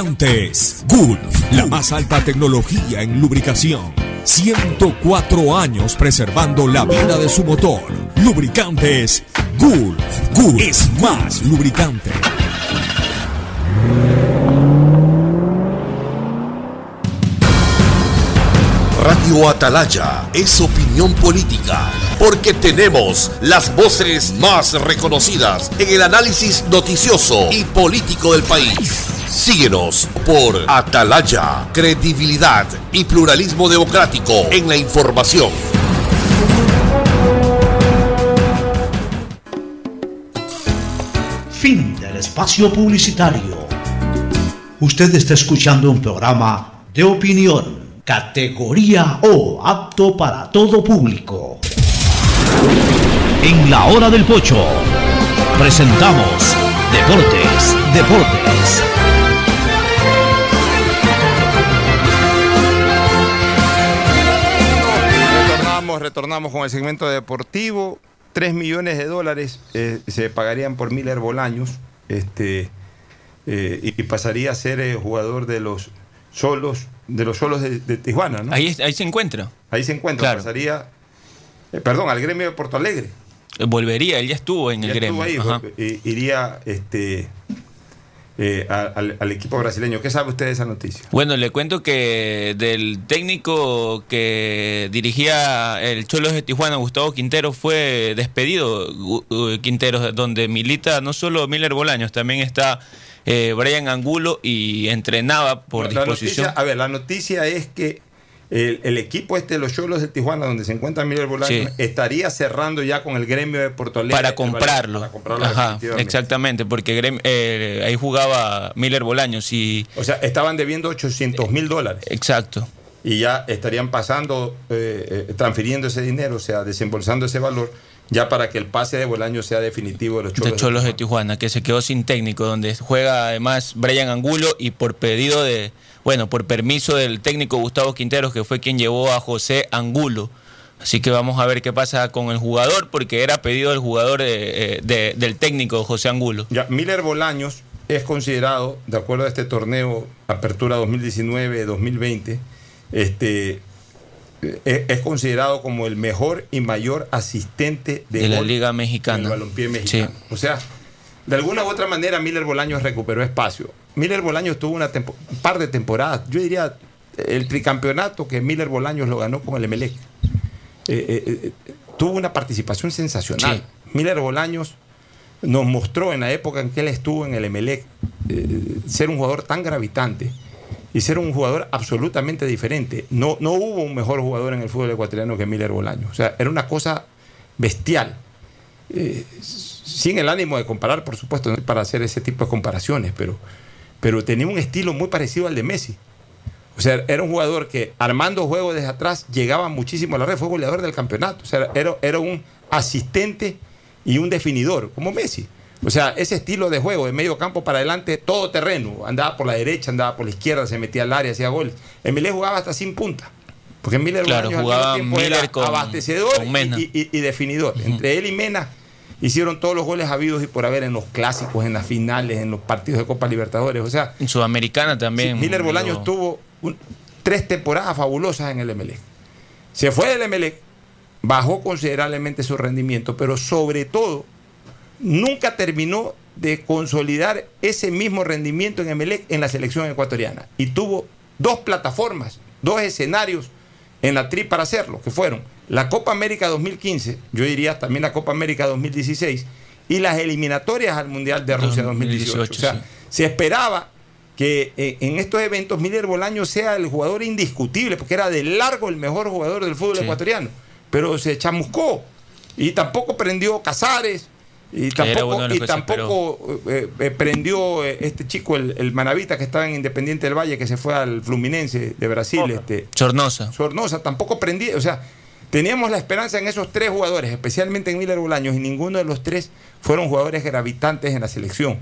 [SPEAKER 11] Lubricantes Gulf, la más alta tecnología en lubricación. 104 años preservando la vida de su motor. Lubricantes Gulf. Gulf es más lubricante.
[SPEAKER 12] Radio Atalaya es opinión política, porque tenemos las voces más reconocidas en el análisis noticioso y político del país. Síguenos por Atalaya, credibilidad y pluralismo democrático en la información.
[SPEAKER 1] Fin del espacio publicitario. Usted está escuchando un programa de opinión, categoría O, apto para todo público. En la hora del pocho, presentamos Deportes, Deportes.
[SPEAKER 3] Retornamos, con el segmento deportivo. 3 millones de dólares eh, se pagarían por Miller Bolaños este, eh, y, pasaría a ser eh, jugador de los solos de los solos de, de Tijuana. ¿no?
[SPEAKER 15] Ahí, ahí se encuentra.
[SPEAKER 3] Ahí se encuentra,
[SPEAKER 15] Claro.
[SPEAKER 3] pasaría, perdón, al gremio de Porto Alegre.
[SPEAKER 15] Volvería, él ya estuvo en el gremio.
[SPEAKER 3] estuvo ahí, iría este, eh, al, al equipo brasileño. ¿Qué sabe usted de esa noticia?
[SPEAKER 15] Bueno, le cuento que del técnico que dirigía el Cholos de Tijuana, Gustavo Quintero, fue despedido. Uh, Quintero, donde milita no solo Miller Bolaños, también está eh, Brian Angulo y entrenaba por
[SPEAKER 3] la
[SPEAKER 15] disposición.
[SPEAKER 3] noticia, a ver, la noticia es que el, el equipo este de los Cholos de Tijuana, donde se encuentra Miller Bolaño,
[SPEAKER 15] Sí.
[SPEAKER 3] estaría cerrando ya con el gremio de Porto Alegre.
[SPEAKER 15] para comprarlo.
[SPEAKER 3] Para comprarlo
[SPEAKER 15] Ajá, exactamente, porque Grem- eh, ahí jugaba Miller Bolaños y...
[SPEAKER 3] O sea, estaban debiendo 800 mil dólares.
[SPEAKER 15] Exacto.
[SPEAKER 3] Y ya estarían pasando, eh, eh, transfiriendo ese dinero, o sea, desembolsando ese valor, ya para que el pase de Bolaño sea definitivo de los Cholos.
[SPEAKER 15] de Cholos de Tijuana, que se quedó sin técnico, donde juega además Brian Angulo y por pedido de, bueno, por permiso del técnico Gustavo Quinteros, que fue quien llevó a José Angulo. Así que vamos a ver qué pasa con el jugador, porque era pedido del jugador de- eh, de- del técnico José Angulo.
[SPEAKER 3] Ya, Miller Bolaños es considerado, de acuerdo a este torneo Apertura 2019-2020, este, eh, es, es considerado como el mejor y mayor asistente de,
[SPEAKER 15] De la Liga
[SPEAKER 3] en
[SPEAKER 15] Mexicana.
[SPEAKER 3] el balompié mexicano. O sea, de alguna u otra manera Miller Bolaños recuperó espacio. Miller Bolaños tuvo una tempo- un par de temporadas, yo diría el tricampeonato que Miller Bolaños lo ganó con el Emelec. Eh, eh, eh, tuvo una participación sensacional. Miller Bolaños nos mostró en la época en que él estuvo en el Emelec eh, ser un jugador tan gravitante y ser un jugador absolutamente diferente. No, no hubo un mejor jugador en el fútbol ecuatoriano que Miller Bolaños. O sea, era una cosa bestial. Sin el ánimo de comparar, por supuesto, para hacer ese tipo de comparaciones, pero, pero tenía un estilo muy parecido al de Messi. O sea, era un jugador que armando juegos desde atrás llegaba muchísimo a la red, fue goleador del campeonato. O sea, era, era un asistente y un definidor, como Messi. O sea, ese estilo de juego, de medio campo para adelante, todo terreno. Andaba por la derecha, andaba por la izquierda, se metía al área, hacía goles. Emilé jugaba hasta sin punta. Porque Miller
[SPEAKER 15] Claro,
[SPEAKER 3] al
[SPEAKER 15] jugaba
[SPEAKER 3] era
[SPEAKER 15] con-
[SPEAKER 3] abastecedor
[SPEAKER 15] con Mena.
[SPEAKER 3] y, y- y definidor. Entre él y Mena hicieron todos los goles habidos y por haber en los clásicos, en las finales, en los partidos de Copa Libertadores. O sea,
[SPEAKER 15] En Sudamericana también.
[SPEAKER 3] Sí, Miller Bolaños
[SPEAKER 15] lo-
[SPEAKER 3] tuvo un- tres temporadas fabulosas en el Emelec. Se fue del Emelec, bajó considerablemente su rendimiento, pero sobre todo nunca terminó de consolidar ese mismo rendimiento en Emelec en la selección ecuatoriana. Y tuvo dos plataformas, dos escenarios en la tri para hacerlo, que fueron la Copa América 2015, yo diría también la Copa América 2016, y las eliminatorias al Mundial de Rusia 2018.
[SPEAKER 15] 2018,
[SPEAKER 3] o sea,
[SPEAKER 15] sí.
[SPEAKER 3] se esperaba que eh, en estos eventos Miller Bolaño sea el jugador indiscutible, porque era de largo el mejor jugador del fútbol
[SPEAKER 15] Sí.
[SPEAKER 3] ecuatoriano, pero se chamuscó y tampoco prendió Casares y tampoco, y eh, eh, prendió eh, este chico, el, el Manavita que estaba en Independiente del Valle, que se fue al Fluminense de Brasil, este,
[SPEAKER 15] Sornosa.
[SPEAKER 3] Sornosa, tampoco prendía, o sea, teníamos la esperanza en esos tres jugadores, especialmente en Miller Bolaños, y ninguno de los tres fueron jugadores gravitantes en la selección.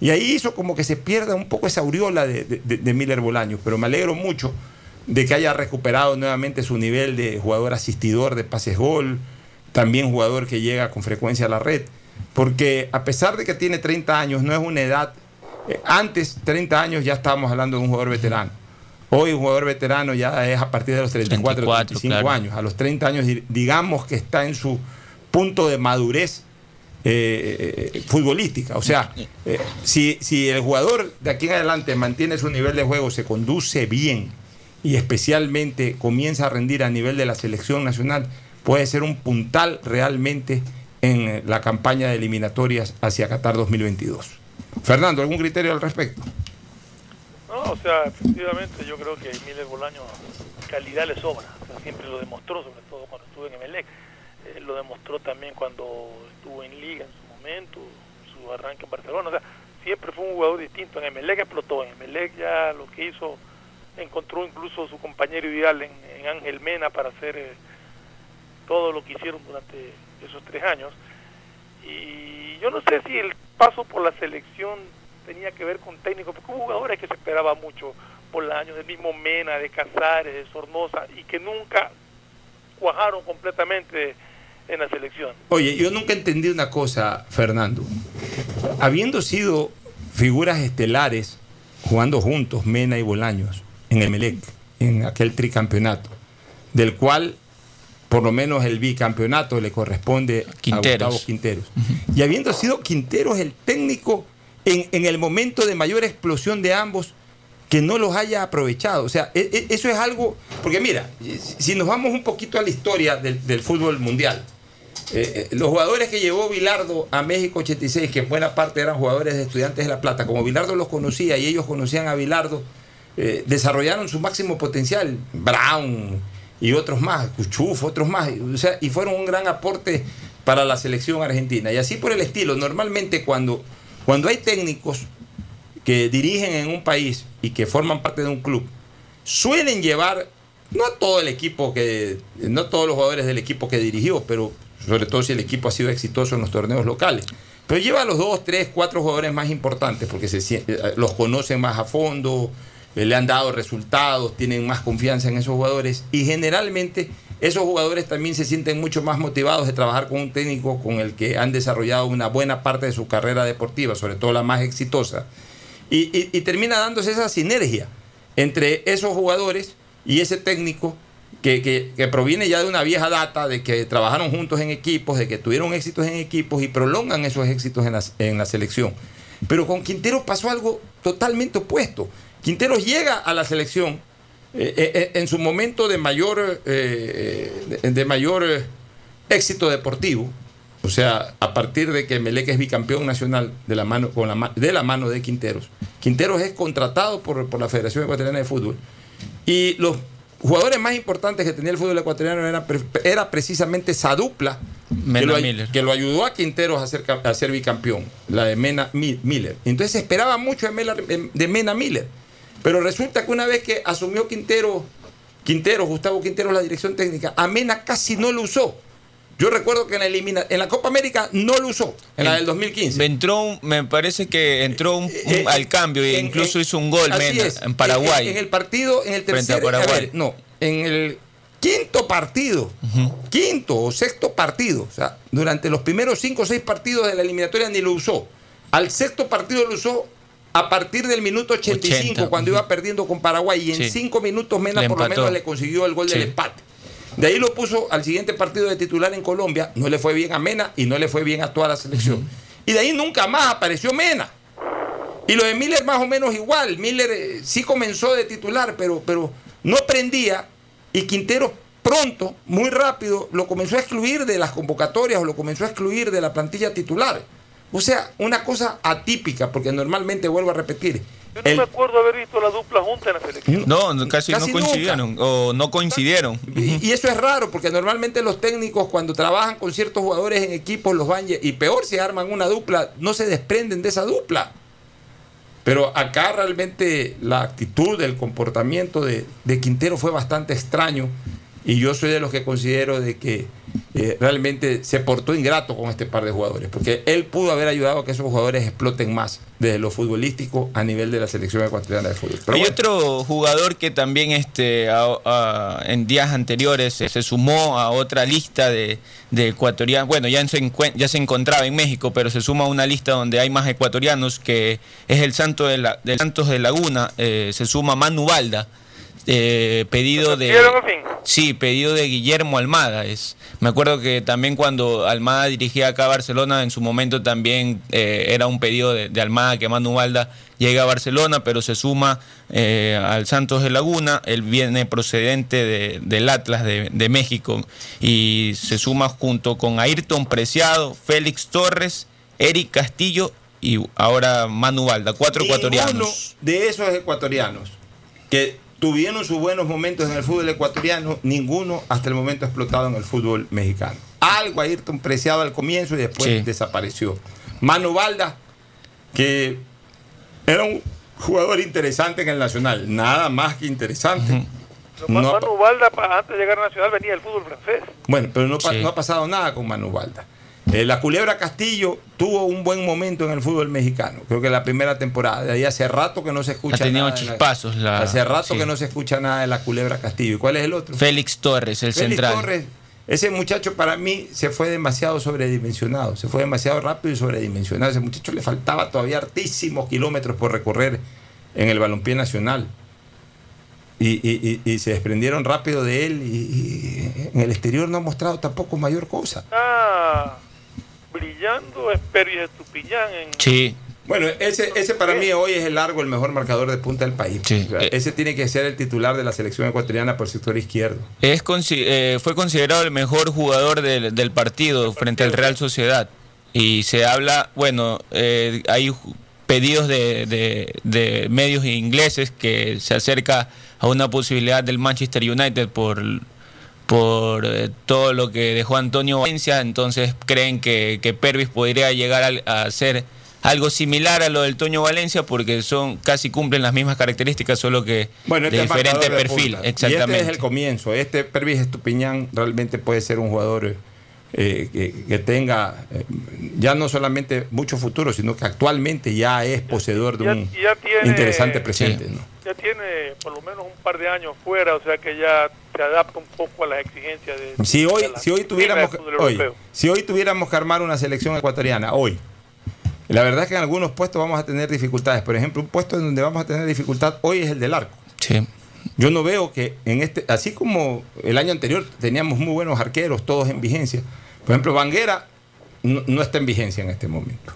[SPEAKER 3] Y ahí hizo como que se pierda un poco esa aureola de, de- de- de Miller Bolaños, pero me alegro mucho de que haya recuperado nuevamente su nivel de jugador asistidor de pases gol, también jugador que llega con frecuencia a la red, porque a pesar de que tiene 30 años, no es una edad, eh, antes 30 años ya estábamos hablando de un jugador veterano. Hoy un jugador veterano ya es a partir de los 34,
[SPEAKER 15] 34,
[SPEAKER 3] 35
[SPEAKER 15] claro.
[SPEAKER 3] años. A los 30 años di- digamos que está en su punto de madurez eh, eh, futbolística. O sea, eh, si, si el jugador de aquí en adelante mantiene su nivel de juego, se conduce bien y especialmente comienza a rendir a nivel de la selección nacional, puede ser un puntal realmente en la campaña de eliminatorias hacia Qatar 2022. Fernando, ¿algún criterio al respecto?
[SPEAKER 6] No, o sea, efectivamente yo creo que Miller Bolaño calidad le sobra, o sea, siempre lo demostró, sobre todo cuando estuvo en Emelec, Eh, lo demostró también cuando estuvo en Liga en su momento, su arranque en Barcelona, o sea, siempre fue un jugador distinto, en Emelec explotó, en Emelec ya lo que hizo, encontró incluso su compañero ideal en, en Ángel Mena para hacer eh, todo lo que hicieron durante esos tres años, y yo no sé si el paso por la selección tenía que ver con técnico, porque hubo jugadores que se esperaba mucho por los años del mismo Mena, de Casares, de Sornosa, y que nunca cuajaron completamente en la selección.
[SPEAKER 3] Oye, yo nunca entendí una cosa, Fernando. Habiendo sido figuras estelares jugando juntos, Mena y Bolaños, en el Melec, en aquel tricampeonato, del cual por lo menos el bicampeonato le corresponde
[SPEAKER 15] Quinteros.
[SPEAKER 3] a Gustavo Quinteros. Y habiendo sido Quinteros el técnico en, en el momento de mayor explosión de ambos, que no los haya aprovechado. O sea, e- e- eso es algo, porque mira, si nos vamos un poquito a la historia del, del fútbol mundial, eh, eh, los jugadores que llevó Bilardo a México 86, que en buena parte eran jugadores de estudiantes de La Plata, como Bilardo los conocía y ellos conocían a Bilardo, eh, desarrollaron su máximo potencial. Brown y otros más, Cuchuf, otros más, o sea, y fueron un gran aporte para la selección argentina. Y así por el estilo, normalmente cuando, cuando hay técnicos que dirigen en un país y que forman parte de un club, suelen llevar, no todo el equipo que, no todos los jugadores del equipo que dirigió, pero sobre todo si el equipo ha sido exitoso en los torneos locales. Pero lleva a los dos, tres, cuatro jugadores más importantes porque se, eh, los conocen más a fondo, le han dado resultados, tienen más confianza en esos jugadores y generalmente esos jugadores también se sienten mucho más motivados de trabajar con un técnico con el que han desarrollado una buena parte de su carrera deportiva, sobre todo la más exitosa. Y termina dándose esa sinergia entre esos jugadores y ese técnico que, que- que proviene ya de una vieja data, de que trabajaron juntos en equipos, de que tuvieron éxitos en equipos y prolongan esos éxitos en la, en la selección. Pero con Quintero pasó algo totalmente opuesto. Quintero llega a la selección eh, eh, en su momento de mayor, eh, de, de mayor eh, éxito deportivo, o sea, a partir de que Melec es bicampeón nacional de la mano, con la, de, la mano de Quinteros. Quinteros es contratado por, por la Federación Ecuatoriana de Fútbol. Y los jugadores más importantes que tenía el fútbol ecuatoriano era, era precisamente esa dupla que
[SPEAKER 15] Mena
[SPEAKER 3] lo, que lo ayudó a Quinteros a ser, a ser bicampeón, la de Mena Mi- Miller. Entonces se esperaba mucho de Mela- de Mena Miller. Pero resulta que una vez que asumió Quintero, Quintero, Gustavo Quintero, la dirección técnica, a Mena casi no lo usó. Yo recuerdo que en la, elimina- en la Copa América no lo usó, en la del 2015.
[SPEAKER 15] Entró, me parece que entró un- un-
[SPEAKER 3] Eh,
[SPEAKER 15] al cambio e incluso
[SPEAKER 3] en-
[SPEAKER 15] hizo un gol Mena,
[SPEAKER 3] es.
[SPEAKER 15] en Paraguay.
[SPEAKER 3] En, el partido, en el tercer,
[SPEAKER 15] Paraguay.
[SPEAKER 3] ver, no, en el quinto partido, quinto o sexto partido, o sea, durante los primeros cinco o seis partidos de la eliminatoria ni lo usó. Al sexto partido lo usó a partir del minuto 85,
[SPEAKER 15] 80,
[SPEAKER 3] cuando iba perdiendo con Paraguay, y en
[SPEAKER 15] Sí.
[SPEAKER 3] cinco minutos Mena por lo menos le consiguió el gol del empate. De ahí lo puso al siguiente partido de titular en Colombia, no le fue bien a Mena y no le fue bien a toda la selección. Y de ahí nunca más apareció Mena. Y lo de Miller más o menos igual. Miller eh, sí comenzó de titular, pero, pero no prendía. Y Quintero pronto, muy rápido, lo comenzó a excluir de las convocatorias o lo comenzó a excluir de la plantilla titular. O sea, una cosa atípica, porque normalmente vuelvo a repetir.
[SPEAKER 6] Yo no
[SPEAKER 3] el-
[SPEAKER 6] me acuerdo haber visto la dupla junta en la selección.
[SPEAKER 15] No, casi,
[SPEAKER 3] Casi
[SPEAKER 15] no coincidieron o no coincidieron.
[SPEAKER 3] Y, y eso es raro, porque normalmente los técnicos cuando trabajan con ciertos jugadores en equipos los van y peor si arman una dupla, no se desprenden de esa dupla. Pero acá realmente la actitud, el comportamiento de, de Quintero fue bastante extraño y yo soy de los que considero de que eh, realmente se portó ingrato con este par de jugadores, porque él pudo haber ayudado a que esos jugadores exploten más desde lo futbolístico a nivel de la selección ecuatoriana de fútbol. Pero
[SPEAKER 15] Hay
[SPEAKER 3] bueno,
[SPEAKER 15] otro jugador que también este, a- a- en días anteriores se, se sumó a otra lista de, de ecuatorianos. Bueno, ya se, ya se encontraba en México, pero se suma a una lista donde hay más ecuatorianos, que es el Santo de la, del Santos de Laguna. eh, se suma Manu Balda, eh, pedido de. Sí, pedido de Guillermo Almada. Es, me acuerdo que también cuando Almada dirigía acá a Barcelona, en su momento también eh, era un pedido de, de Almada que Manu Balda llegue a Barcelona, pero se suma eh, al Santos de Laguna. Él viene procedente de- del Atlas de, de México y se suma junto con Ayrton Preciado, Félix Torres, Eric Castillo y ahora Manu Balda. Cuatro ecuatorianos.
[SPEAKER 3] de esos ecuatorianos que tuvieron sus buenos momentos en el fútbol ecuatoriano, ninguno hasta el momento ha explotado en el fútbol mexicano. Algo Ayrton preciado al comienzo y después
[SPEAKER 15] Sí.
[SPEAKER 3] desapareció. Manu Balda, que era un jugador interesante en el Nacional, nada más que interesante. No
[SPEAKER 6] Manu Valda, antes de llegar a Nacional, venía del fútbol francés.
[SPEAKER 3] bueno, pero no, pa-
[SPEAKER 15] Sí.
[SPEAKER 3] no ha pasado nada con Manu Balda. Eh, la Culebra Castillo tuvo un buen momento en el fútbol mexicano. Creo que la primera temporada. De ahí hace rato que no se escucha
[SPEAKER 15] Ha tenido
[SPEAKER 3] nada. la-
[SPEAKER 15] chispazos la-
[SPEAKER 3] hace rato
[SPEAKER 15] sí.
[SPEAKER 3] que no se escucha nada de la Culebra Castillo. ¿Y cuál es el otro?
[SPEAKER 15] Félix Torres, el
[SPEAKER 3] Félix
[SPEAKER 15] central.
[SPEAKER 3] Torres. Ese muchacho para mí se fue demasiado sobredimensionado. Se fue demasiado rápido y sobredimensionado. Ese muchacho le faltaba todavía hartísimos kilómetros por recorrer en el balompié nacional. Y, y- y- y se desprendieron rápido de él. Y, y en el exterior no ha mostrado tampoco mayor cosa.
[SPEAKER 6] Está brillando Esperi Estupillán en
[SPEAKER 15] Sí,
[SPEAKER 3] Bueno, ese, ese para mí hoy es el largo, el mejor marcador de punta del país.
[SPEAKER 15] Sí.
[SPEAKER 3] O sea,
[SPEAKER 15] Eh.
[SPEAKER 3] ese tiene que ser el titular de la selección ecuatoriana por el sector izquierdo.
[SPEAKER 15] Es consi- eh, fue considerado el mejor jugador del, del partido frente al Real Sociedad. Y se habla, bueno, eh, hay pedidos de, de- de medios ingleses que se acerca a una posibilidad del Manchester United por, por eh, todo lo que dejó Antonio Valencia. Entonces creen que, que Pervis podría llegar al- a, ser algo similar a lo del Toño Valencia porque son casi cumplen las mismas características, solo que
[SPEAKER 3] Bueno, este
[SPEAKER 15] de
[SPEAKER 3] es
[SPEAKER 15] diferente
[SPEAKER 3] de
[SPEAKER 15] perfil. Exactamente.
[SPEAKER 3] Y este es el comienzo. Este Pervis Estupiñán realmente puede ser un jugador eh, que, que tenga eh, ya no solamente mucho futuro, sino que actualmente ya es poseedor de
[SPEAKER 6] Ya-
[SPEAKER 3] un
[SPEAKER 6] ya tiene-
[SPEAKER 3] interesante presente. ¿no?
[SPEAKER 6] Ya tiene por lo menos un par de años fuera, o sea que ya se adapta un poco a las exigencias de,
[SPEAKER 3] Si hoy,
[SPEAKER 6] de la
[SPEAKER 3] si hoy tuviéramos hoy, si hoy tuviéramos que armar una selección ecuatoriana, hoy, la verdad es que en algunos puestos vamos a tener dificultades. Por ejemplo, un puesto en donde vamos a tener dificultad hoy es el del arco.
[SPEAKER 15] Sí.
[SPEAKER 3] Yo no veo que en este, así como el año anterior teníamos muy buenos arqueros, todos en vigencia. Por ejemplo, Vanguera no, no está en vigencia en este momento.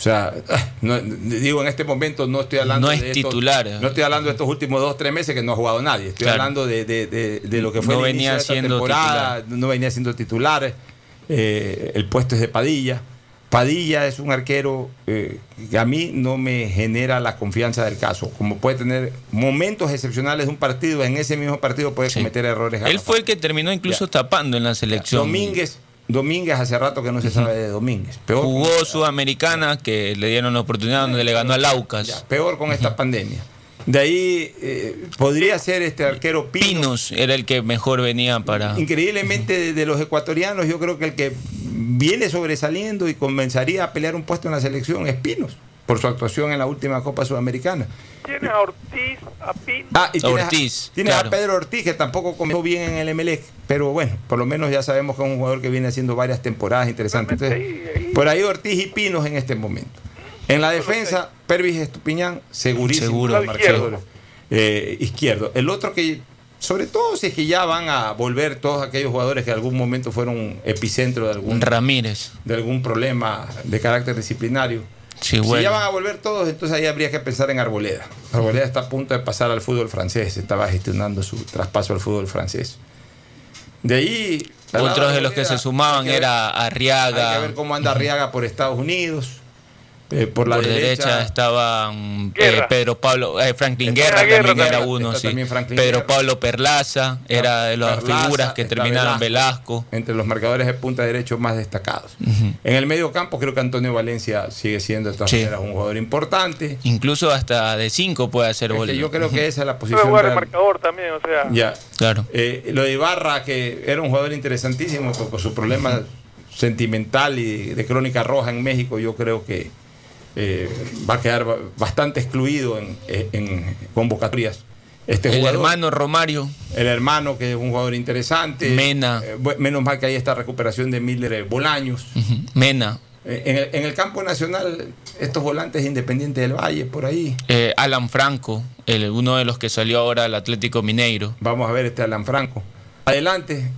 [SPEAKER 3] O sea, *laughs* no- digo en este momento no estoy hablando
[SPEAKER 15] No es
[SPEAKER 3] de estos-
[SPEAKER 15] titular.
[SPEAKER 3] no estoy hablando de estos últimos dos tres meses que no ha jugado nadie. Estoy
[SPEAKER 15] Claro.
[SPEAKER 3] hablando de, de- de- de lo que fue
[SPEAKER 15] No
[SPEAKER 3] el
[SPEAKER 15] venía
[SPEAKER 3] de esta temporada. No venía siendo titular. Eh, el puesto es de Padilla. Padilla es un arquero eh, que a mí no me genera la confianza del caso. Como puede tener momentos excepcionales de un partido, en ese mismo partido puede cometer errores.
[SPEAKER 15] Él fue el que terminó incluso tapando en la selección.
[SPEAKER 3] Domínguez, Domínguez hace rato que no se sabe de Domínguez. Peor,
[SPEAKER 15] Jugó Sudamericana, que le dieron la oportunidad donde le ganó al Aucas.
[SPEAKER 3] peor con esta pandemia. De ahí eh, podría ser este arquero Pinos.
[SPEAKER 15] Pinos era el que mejor venía para.
[SPEAKER 3] Increíblemente de, de los ecuatorianos, yo creo que el que viene sobresaliendo y comenzaría a pelear un puesto en la selección es Pinos, por su actuación en la última Copa Sudamericana.
[SPEAKER 6] Tienes a Ortiz, a Pinto.
[SPEAKER 3] Ah, y tienes,
[SPEAKER 15] Ortiz,
[SPEAKER 3] a, tienes a
[SPEAKER 15] claro.
[SPEAKER 3] Pedro Ortiz, que tampoco comenzó bien en el Emelec, pero bueno, por lo menos ya sabemos que es un jugador que viene haciendo varias temporadas interesantes. Entonces, por ahí Ortiz y Pinos en este momento. En la defensa, Pervis Estupiñán, segurísimo.
[SPEAKER 15] Seguro,
[SPEAKER 3] izquierdo. Eh, izquierdo. El otro que, sobre todo si es que ya van a volver todos aquellos jugadores que en algún momento fueron epicentro de algún,
[SPEAKER 15] Ramírez.
[SPEAKER 3] de algún problema de carácter disciplinario.
[SPEAKER 15] Sí,
[SPEAKER 3] Si ya van a volver todos, entonces ahí habría que pensar en Arboleda. Arboleda está a punto de pasar al fútbol francés, estaba gestionando su traspaso al fútbol francés. De ahí.
[SPEAKER 15] Otros de los que se sumaban
[SPEAKER 3] ver-
[SPEAKER 15] era
[SPEAKER 3] Hay que
[SPEAKER 15] Arriaga.
[SPEAKER 3] ver cómo anda Arriaga por Estados Unidos. Eh, por la
[SPEAKER 15] Por
[SPEAKER 3] derecha,
[SPEAKER 15] derecha, estaban eh,
[SPEAKER 6] Guerra.
[SPEAKER 15] Pedro Pablo, eh, Franklin Guerra,
[SPEAKER 3] Guerra
[SPEAKER 15] también era
[SPEAKER 3] también,
[SPEAKER 15] uno, sí.
[SPEAKER 3] también Franklin
[SPEAKER 15] Pedro
[SPEAKER 3] Guerra.
[SPEAKER 15] Pablo Perlaza era de las
[SPEAKER 3] Perlaza,
[SPEAKER 15] figuras que terminaron Velasco.
[SPEAKER 3] Entre los marcadores de punta derecho más destacados. En el medio campo creo que Antonio Valencia sigue siendo de todas
[SPEAKER 15] Sí.
[SPEAKER 3] maneras un jugador importante.
[SPEAKER 15] Incluso hasta de 5 puede hacer
[SPEAKER 3] Es que
[SPEAKER 15] Bolívar.
[SPEAKER 3] yo creo que esa es la
[SPEAKER 6] Puede
[SPEAKER 3] posición
[SPEAKER 6] jugar el marcador también, o sea.
[SPEAKER 3] Ya.
[SPEAKER 15] Claro.
[SPEAKER 3] Eh, lo de Ibarra, que era un jugador interesantísimo por, por su problema sentimental y de crónica roja en México, yo creo que eh, va a quedar ba- bastante excluido en, en convocatorias. Este
[SPEAKER 15] el
[SPEAKER 3] jugador,
[SPEAKER 15] hermano Romario.
[SPEAKER 3] el hermano, que es un jugador interesante.
[SPEAKER 15] Mena.
[SPEAKER 3] Eh, menos mal que hay esta recuperación de Miller Bolaños.
[SPEAKER 15] Ujú. Mena.
[SPEAKER 3] Eh, en, el, en el campo nacional, estos volantes independientes del Valle, por ahí.
[SPEAKER 15] eh, Alan Franco, el, uno de los que salió ahora al Atlético Mineiro.
[SPEAKER 3] Vamos a ver este Alan Franco. Adelante.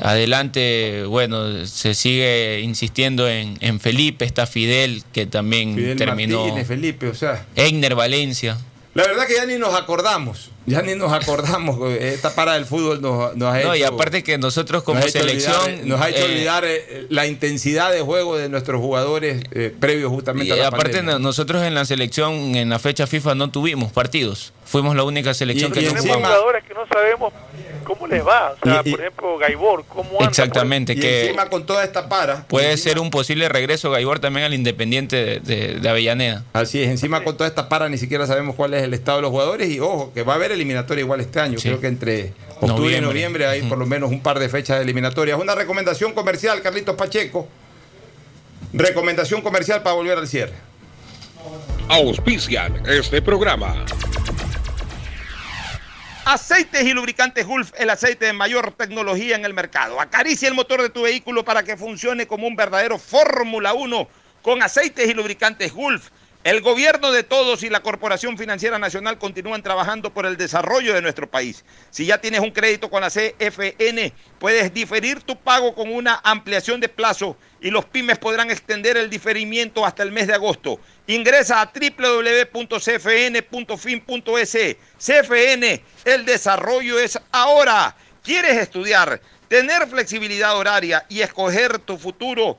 [SPEAKER 15] Adelante, bueno, se sigue insistiendo en, en Felipe, está Fidel, que también
[SPEAKER 3] Fidel
[SPEAKER 15] terminó.
[SPEAKER 3] Martínez, Felipe, o sea.
[SPEAKER 15] Egner Valencia.
[SPEAKER 3] La verdad que ya ni nos acordamos, ya ni nos acordamos. eh, Esta para del fútbol nos, nos ha hecho.
[SPEAKER 15] No, y aparte que nosotros como
[SPEAKER 3] nos
[SPEAKER 15] selección.
[SPEAKER 3] olvidar, nos ha hecho
[SPEAKER 15] eh,
[SPEAKER 3] olvidar eh, la intensidad de juego de nuestros jugadores eh, previos justamente
[SPEAKER 15] Y
[SPEAKER 3] a la
[SPEAKER 15] aparte
[SPEAKER 3] pandemia.
[SPEAKER 15] no- nosotros en la selección, en la fecha FIFA no tuvimos partidos. Fuimos la única selección
[SPEAKER 3] Y-
[SPEAKER 15] que
[SPEAKER 3] y
[SPEAKER 15] no
[SPEAKER 6] Tenemos
[SPEAKER 15] jugamos.
[SPEAKER 6] jugadores que no sabemos cómo les va. O sea,
[SPEAKER 3] Y- y-
[SPEAKER 6] por ejemplo, Gaibor, ¿cómo anda?
[SPEAKER 15] Exactamente,
[SPEAKER 3] y
[SPEAKER 15] que
[SPEAKER 3] encima con toda esta para.
[SPEAKER 15] puede
[SPEAKER 3] encima-
[SPEAKER 15] ser un posible regreso Gaibor también al Independiente de, de- de Avellaneda.
[SPEAKER 3] Así es, encima con toda esta para ni siquiera sabemos cuál es el estado de los jugadores y ojo, que va a haber eliminatoria igual este año.
[SPEAKER 15] Sí.
[SPEAKER 3] Creo que entre octubre
[SPEAKER 15] Noviembre.
[SPEAKER 3] y noviembre hay por lo menos un par de fechas de eliminatorias. Una recomendación comercial, Carlitos Pacheco. Recomendación comercial para volver al cierre.
[SPEAKER 9] Auspician este programa.
[SPEAKER 2] Aceites y lubricantes Gulf, el aceite de mayor tecnología en el mercado. Acaricia el motor de tu vehículo para que funcione como un verdadero Fórmula 1 con aceites y lubricantes Gulf. El gobierno de todos y la Corporación Financiera Nacional continúan trabajando por el desarrollo de nuestro país. Si ya tienes un crédito con la CFN, puedes diferir tu pago con una ampliación de plazo y los pymes podrán extender el diferimiento hasta el mes de agosto. Ingresa a www.cfn.fin.es. CFN, el desarrollo es ahora. ¿Quieres estudiar, tener flexibilidad horaria y escoger tu futuro?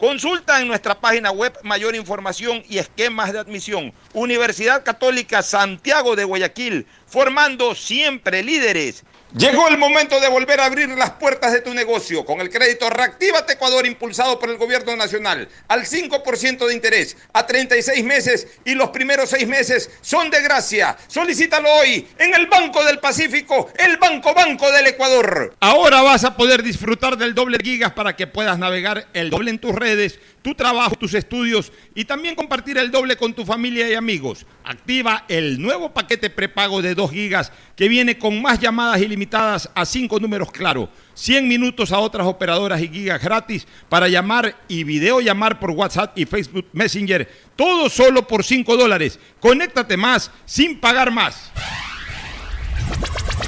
[SPEAKER 2] Consulta en nuestra página web mayor información y esquemas de admisión. Universidad Católica Santiago de Guayaquil, formando siempre líderes. Llegó el momento de volver a abrir las puertas de tu negocio con el crédito Reactívate Ecuador impulsado por el gobierno nacional al 5% de interés a 36 meses y los primeros 6 meses son de gracia. Solicítalo hoy en el Banco del Pacífico, el Banco Banco del Ecuador.
[SPEAKER 3] Ahora vas a poder disfrutar del doble gigas para que puedas navegar el doble en tus redes, tu trabajo, tus estudios y también compartir el doble con tu familia y amigos. Activa el nuevo paquete prepago de 2 gigas que viene con más llamadas ilimitadas a 5 números claro, 100 minutos a otras operadoras y gigas gratis para llamar y videollamar por WhatsApp y Facebook Messenger, todo solo por 5 dólares. Conéctate más sin pagar más.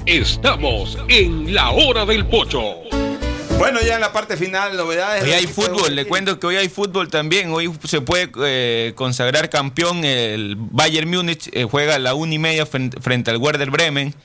[SPEAKER 9] Estamos en la hora del pocho.
[SPEAKER 3] Bueno, ya en la parte final, novedades.
[SPEAKER 15] Hoy hay fútbol, le cuento que hoy hay fútbol también. Hoy se puede eh, consagrar campeón. El Bayern Múnich eh, juega a la una y media frente, frente al Werder Bremen.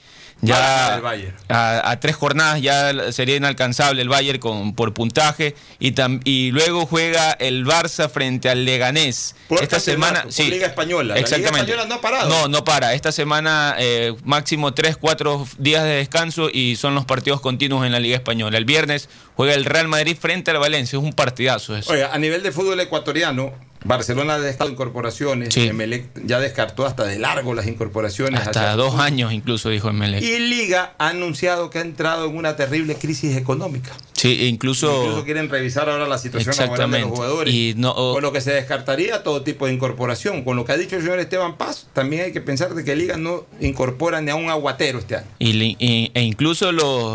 [SPEAKER 15] Ya a, a tres jornadas ya sería inalcanzable el Bayern con, por puntaje. Y, tam- y luego juega el Barça frente al Leganés. Esta semana.
[SPEAKER 3] Liga Española. La Liga
[SPEAKER 15] Exactamente.
[SPEAKER 3] Española no ha parado.
[SPEAKER 15] No, no para. Esta semana eh, máximo 3, 4 días de descanso y son los partidos continuos en la Liga Española. El viernes juega el Real Madrid frente al Valencia. Es un partidazo eso.
[SPEAKER 3] Oiga, a nivel de fútbol ecuatoriano, Barcelona ha dejado incorporaciones. Emelec ya descartó hasta de largo las incorporaciones.
[SPEAKER 15] Hasta
[SPEAKER 3] hacia-
[SPEAKER 15] dos años incluso dijo Emelec.
[SPEAKER 3] Y Liga ha anunciado que ha entrado en una terrible crisis económica.
[SPEAKER 15] Sí, e incluso...
[SPEAKER 3] Incluso quieren revisar ahora la situación laboral de los jugadores.
[SPEAKER 15] Y no-
[SPEAKER 3] Con lo que se descartaría todo tipo de incorporación. Con lo que ha dicho el señor Esteban Paz, también hay que pensar de que Liga no incorpora ni a un aguatero este año.
[SPEAKER 15] Y, e incluso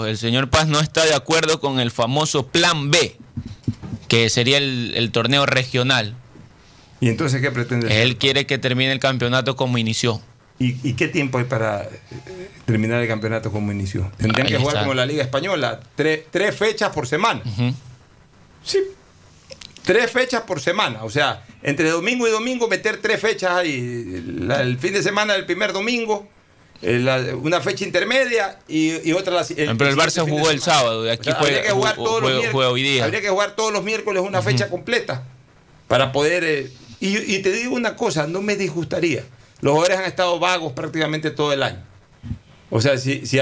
[SPEAKER 15] el señor Paz no está de acuerdo con el famoso Plan B, que sería el, el torneo regional.
[SPEAKER 3] ¿Y entonces qué pretende?
[SPEAKER 15] Él quiere que termine el campeonato como inició.
[SPEAKER 3] ¿Y, y qué tiempo hay para eh, terminar el campeonato como inició? Tendrían
[SPEAKER 15] Ahí
[SPEAKER 3] que jugar
[SPEAKER 15] está.
[SPEAKER 3] como la Liga Española, tre- tres fechas por semana. Sí. Tres fechas por semana. O sea, entre domingo y domingo meter tres fechas ahí. La- el fin de semana del primer domingo, eh, la- una fecha intermedia y, y otra la si-
[SPEAKER 15] Pero el Barça jugó el sábado, y
[SPEAKER 3] O
[SPEAKER 15] aquí
[SPEAKER 3] sea,
[SPEAKER 15] juega,
[SPEAKER 3] habría que jugar
[SPEAKER 15] jugó-
[SPEAKER 3] todos los
[SPEAKER 15] juega-
[SPEAKER 3] miércoles-
[SPEAKER 15] juega hoy día.
[SPEAKER 3] Habría que jugar todos los miércoles una fecha completa para poder... eh, y, y te digo una cosa, no me disgustaría. Los jugadores han estado vagos prácticamente todo el año. O sea, si, si,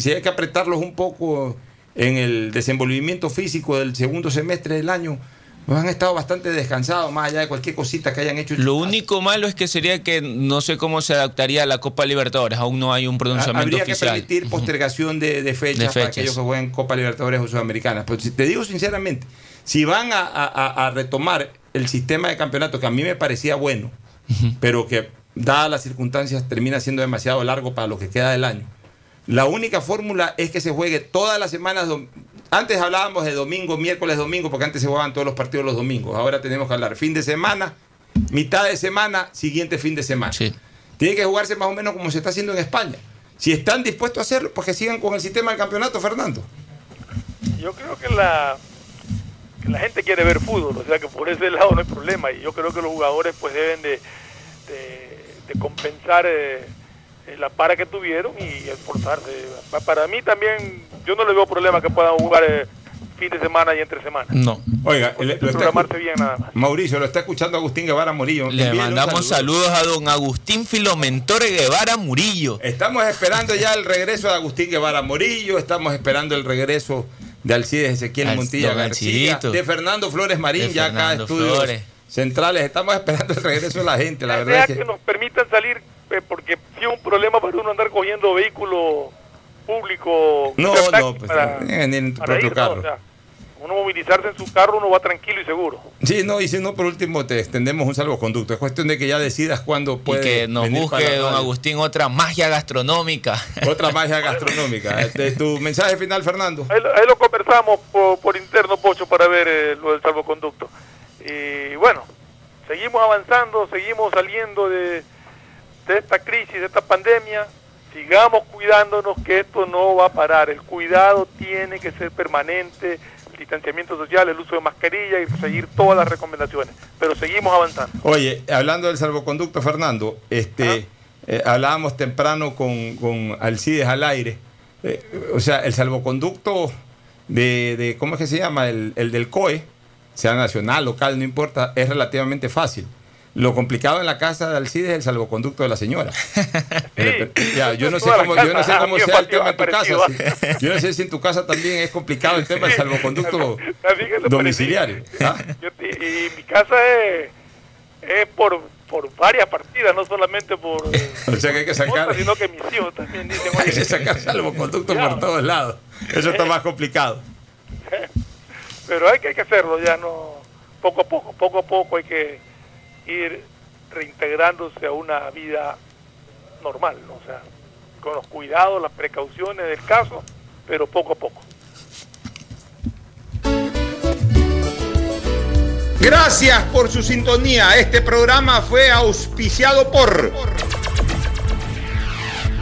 [SPEAKER 3] si- hay que apretarlos un poco en el desenvolvimiento físico del segundo semestre del año, pues han estado bastante descansados, más allá de cualquier cosita que hayan hecho.
[SPEAKER 15] Lo único malo es que sería que no sé cómo se adaptaría a la Copa Libertadores. Aún no hay un pronunciamiento
[SPEAKER 3] Habría que
[SPEAKER 15] oficial.
[SPEAKER 3] permitir postergación de, de fechas
[SPEAKER 15] De
[SPEAKER 3] para aquellos que jueguen Copa Libertadores o Sudamericanas. Si- te digo sinceramente, si van a- a- a retomar el sistema de campeonato que a mí me parecía bueno, pero que dadas las circunstancias termina siendo demasiado largo para lo que queda del año. La única fórmula es que se juegue todas las semanas. Antes hablábamos de domingo, miércoles, domingo, porque antes se jugaban todos los partidos los domingos. Ahora tenemos que hablar fin de semana, mitad de semana, siguiente fin de semana. Tiene que jugarse más o menos como se está haciendo en España. Si están dispuestos a hacerlo, pues que sigan con el sistema del campeonato, Fernando.
[SPEAKER 6] Yo creo que la, la gente quiere ver fútbol, o sea que por ese *laughs* lado no hay problema. Y yo creo que los jugadores pues deben de, de, de compensar eh, eh, la para que tuvieron y esforzarse. Pa- Para mí también, yo no le veo problema que puedan jugar eh, fin de semana y entre semana.
[SPEAKER 15] No.
[SPEAKER 3] Oiga, le- lo está
[SPEAKER 6] Programarse bien nada más.
[SPEAKER 3] Mauricio, lo está escuchando Agustín Guevara Morillo.
[SPEAKER 15] Le mandamos
[SPEAKER 3] saludo.
[SPEAKER 15] saludos a don Agustín Filomentore Guevara Murillo.
[SPEAKER 3] Estamos esperando ya el regreso de Agustín Guevara Morillo, estamos esperando el regreso de Alcides Ezequiel
[SPEAKER 15] Al-
[SPEAKER 3] Montilla García, de Fernando Flores Marín,
[SPEAKER 15] De
[SPEAKER 3] ya acá estudios
[SPEAKER 15] Flores.
[SPEAKER 3] centrales. Estamos esperando el regreso de la gente, la
[SPEAKER 6] La
[SPEAKER 3] verdad es
[SPEAKER 6] que
[SPEAKER 3] que...
[SPEAKER 6] nos permitan salir, eh, porque si es un problema para uno andar cogiendo vehículo público.
[SPEAKER 3] No, no, pues
[SPEAKER 6] para-
[SPEAKER 3] en, en tu propio
[SPEAKER 6] ir, ¿no?
[SPEAKER 3] carro.
[SPEAKER 6] O sea, uno movilizarse en su carro, uno va tranquilo y seguro.
[SPEAKER 3] Sí, no, y si no, por último te extendemos un salvoconducto. Es cuestión de que ya decidas cuándo
[SPEAKER 15] Y
[SPEAKER 3] puede
[SPEAKER 15] que nos
[SPEAKER 3] venir
[SPEAKER 15] busque don. Agustín otra magia gastronómica.
[SPEAKER 3] Otra magia *laughs* gastronómica. Este, tu mensaje final, Fernando.
[SPEAKER 6] Ahí, lo- ahí lo conversamos por, por interno, Pocho, para ver eh, lo del salvoconducto. Y bueno, seguimos avanzando, seguimos saliendo de, de esta crisis, de esta pandemia. Sigamos cuidándonos que esto no va a parar. El cuidado tiene que ser permanente, distanciamiento social, el uso de mascarilla y seguir todas las recomendaciones. Pero seguimos avanzando.
[SPEAKER 3] Oye, hablando del salvoconducto, Fernando, este, eh, hablábamos temprano con, con Alcides al aire. Eh, o sea, el salvoconducto de, de- ¿cómo es que se llama? El, el del COE, sea nacional, local, no importa, es relativamente fácil.
[SPEAKER 15] Lo complicado en la casa de Alcides es el salvoconducto de la señora. *laughs* Ya, yo no sé cómo, yo no sé cómo sea el tema en tu casa. Yo no sé si en tu casa también es complicado el tema del salvoconducto domiciliario. ¿ah? *laughs*
[SPEAKER 6] Yo- y, y mi casa es, es por, por varias partidas, no solamente por *laughs*
[SPEAKER 15] O sea que hay que sacar,
[SPEAKER 6] sino que mis hijos también dicen,
[SPEAKER 15] hay que sacar salvoconducto por todos lados. Eso está más complicado.
[SPEAKER 6] pero hay que, hay que hacerlo ya, no poco a poco, poco a poco hay que ir reintegrándose a una vida normal, ¿no? o sea, con los cuidados, las precauciones del caso, pero poco a poco.
[SPEAKER 3] Gracias por su sintonía. Este programa fue auspiciado por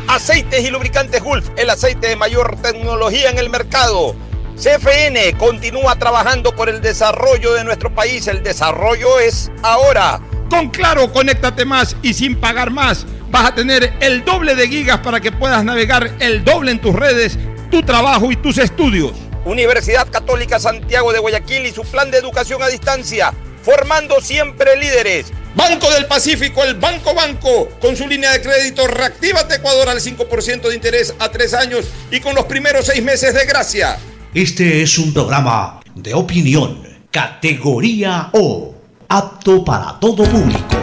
[SPEAKER 3] Aceites y Lubricantes Gulf, el aceite de mayor tecnología en el mercado. CFN continúa trabajando por el desarrollo de nuestro país. El desarrollo es ahora.
[SPEAKER 16] Con Claro, conéctate más y sin pagar más. Vas a tener el doble de gigas para que puedas navegar el doble en tus redes, tu trabajo y tus estudios.
[SPEAKER 3] Universidad Católica Santiago de Guayaquil y su plan de educación a distancia, formando siempre líderes. Banco del Pacífico, el Banco Banco, con su línea de crédito Reactívate Ecuador al 5% de interés a tres años y con los primeros seis meses de gracia.
[SPEAKER 1] Este es un programa de opinión, categoría O, apto para todo público.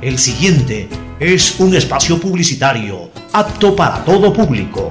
[SPEAKER 1] El siguiente es un espacio publicitario apto para todo público.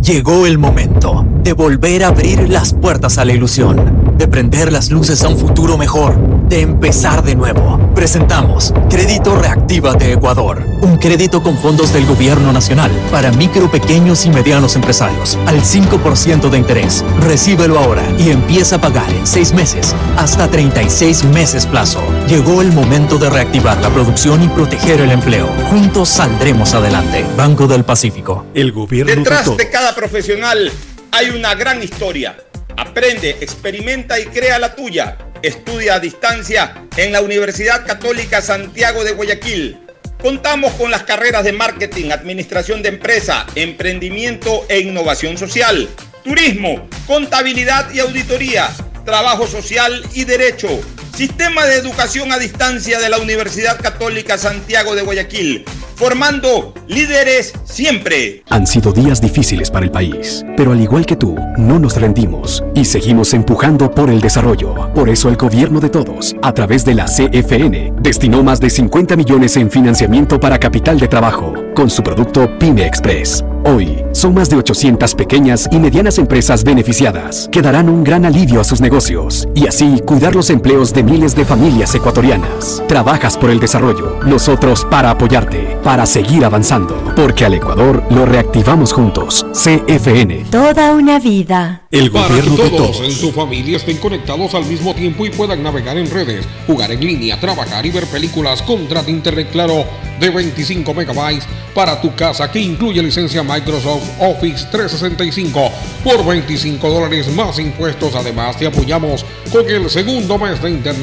[SPEAKER 7] Llegó el momento de volver a abrir las puertas a la ilusión, de prender las luces a un futuro mejor, de empezar de nuevo. Presentamos Crédito Reactívate Ecuador, un crédito con fondos del gobierno nacional para micro, pequeños y medianos empresarios al 5% de interés. Recíbelo ahora y empieza a pagar en 6 meses hasta 36 meses plazo. Llegó el momento de reactivar la producción y proteger el empleo. Juntos saldremos adelante. Banco del Pacífico.
[SPEAKER 8] El gobierno
[SPEAKER 3] Detrás de cada profesional hay una gran historia. Aprende, experimenta y crea la tuya. Estudia a distancia en la Universidad Católica Santiago de Guayaquil. Contamos con las carreras de marketing, administración de empresa, emprendimiento e innovación social, turismo, contabilidad y auditoría, trabajo social y derecho. Sistema de educación a distancia de la Universidad Católica Santiago de Guayaquil, formando líderes siempre.
[SPEAKER 8] Han sido días difíciles para el país, pero al igual que tú, no nos rendimos y seguimos empujando por el desarrollo. Por eso el gobierno de todos, a través de la CFN, destinó más de 50 millones en financiamiento para capital de trabajo, con su producto Pyme Express. Hoy, son más de 800 pequeñas y medianas empresas beneficiadas que darán un gran alivio a sus negocios y así cuidar los empleos de miles de familias ecuatorianas. Trabajas por el desarrollo, nosotros para apoyarte, para seguir avanzando, porque al Ecuador lo reactivamos juntos. CFN.
[SPEAKER 17] Toda una vida.
[SPEAKER 8] El
[SPEAKER 9] Para
[SPEAKER 8] gobierno
[SPEAKER 9] que
[SPEAKER 8] de
[SPEAKER 9] todos
[SPEAKER 8] todos.
[SPEAKER 9] en tu familia estén conectados al mismo tiempo y puedan navegar en redes, jugar en línea, trabajar y ver películas con Trata Internet Claro de 25 megabytes para tu casa que incluye licencia Microsoft Office 365 por 25 dólares más impuestos. Además te apoyamos con el segundo mes de Internet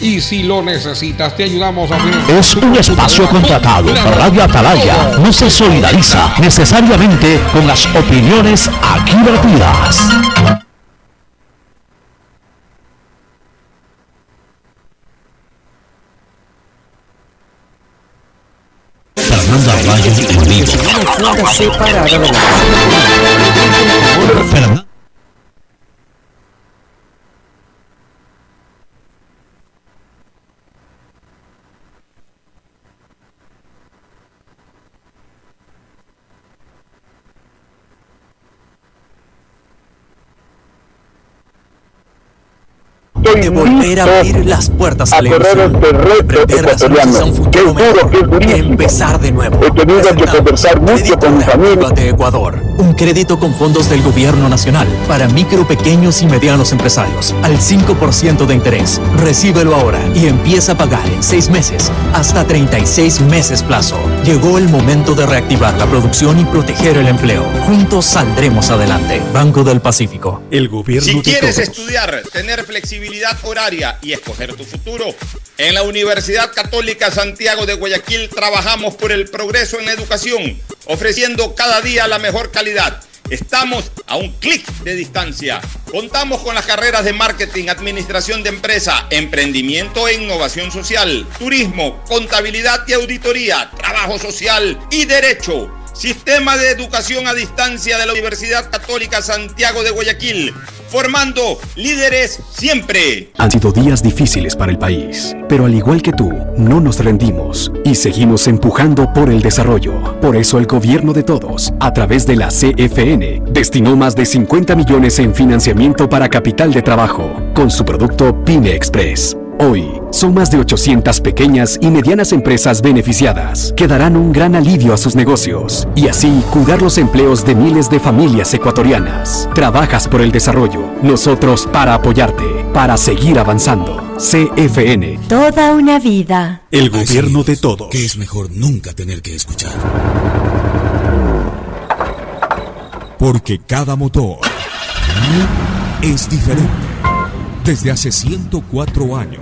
[SPEAKER 9] y si lo necesitas te ayudamos a
[SPEAKER 1] Es un espacio contratado.
[SPEAKER 9] con
[SPEAKER 1] Radio Atalaya no se solidariza necesariamente con las opiniones aquí vertidas. Fernando Arroyo en vivo.
[SPEAKER 10] Una de
[SPEAKER 1] Fernando.
[SPEAKER 7] de volver a abrir las puertas a la ilusión, de prender las luces a un futuro mejor, de empezar de nuevo. Presentamos Crédito Reactívate Ecuador, un crédito con fondos del gobierno nacional para micro, pequeños y medianos empresarios al 5% de interés. Recíbelo ahora y empieza a pagar en 6 meses hasta 36 meses plazo. Llegó el momento de reactivar la producción y proteger el empleo. Juntos saldremos adelante. Banco del Pacífico.
[SPEAKER 8] El gobierno
[SPEAKER 3] Si quieres
[SPEAKER 8] todos.
[SPEAKER 3] estudiar, tener flexibilidad horaria y escoger tu futuro, en la Universidad Católica Santiago de Guayaquil trabajamos por el progreso en la educación, ofreciendo cada día la mejor calidad. Estamos a un clic de distancia. Contamos con las carreras de marketing, administración de empresa, emprendimiento e innovación social, turismo, contabilidad y auditoría, trabajo social y derecho. Sistema de Educación a Distancia de la Universidad Católica Santiago de Guayaquil, formando líderes siempre.
[SPEAKER 8] Han sido días difíciles para el país, pero al igual que tú, no nos rendimos y seguimos empujando por el desarrollo. Por eso el gobierno de todos, a través de la CFN, destinó más de 50 millones en financiamiento para capital de trabajo, con su producto Pyme Express. Hoy, son más de 800 pequeñas y medianas empresas beneficiadas que darán un gran alivio a sus negocios y así cuidar los empleos de miles de familias ecuatorianas. Trabajas por el desarrollo, nosotros para apoyarte, para seguir avanzando. CFN.
[SPEAKER 17] Toda una vida.
[SPEAKER 11] El gobierno de todos. Que es mejor nunca tener que escuchar. Porque cada motor es diferente. Desde hace 104 años,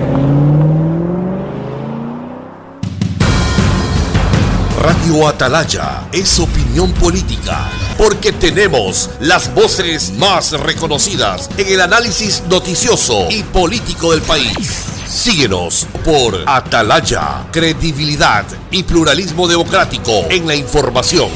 [SPEAKER 12] Atalaya es opinión política, porque tenemos las voces más reconocidas en el análisis noticioso y político del país. Síguenos por Atalaya, credibilidad y pluralismo democrático en la información.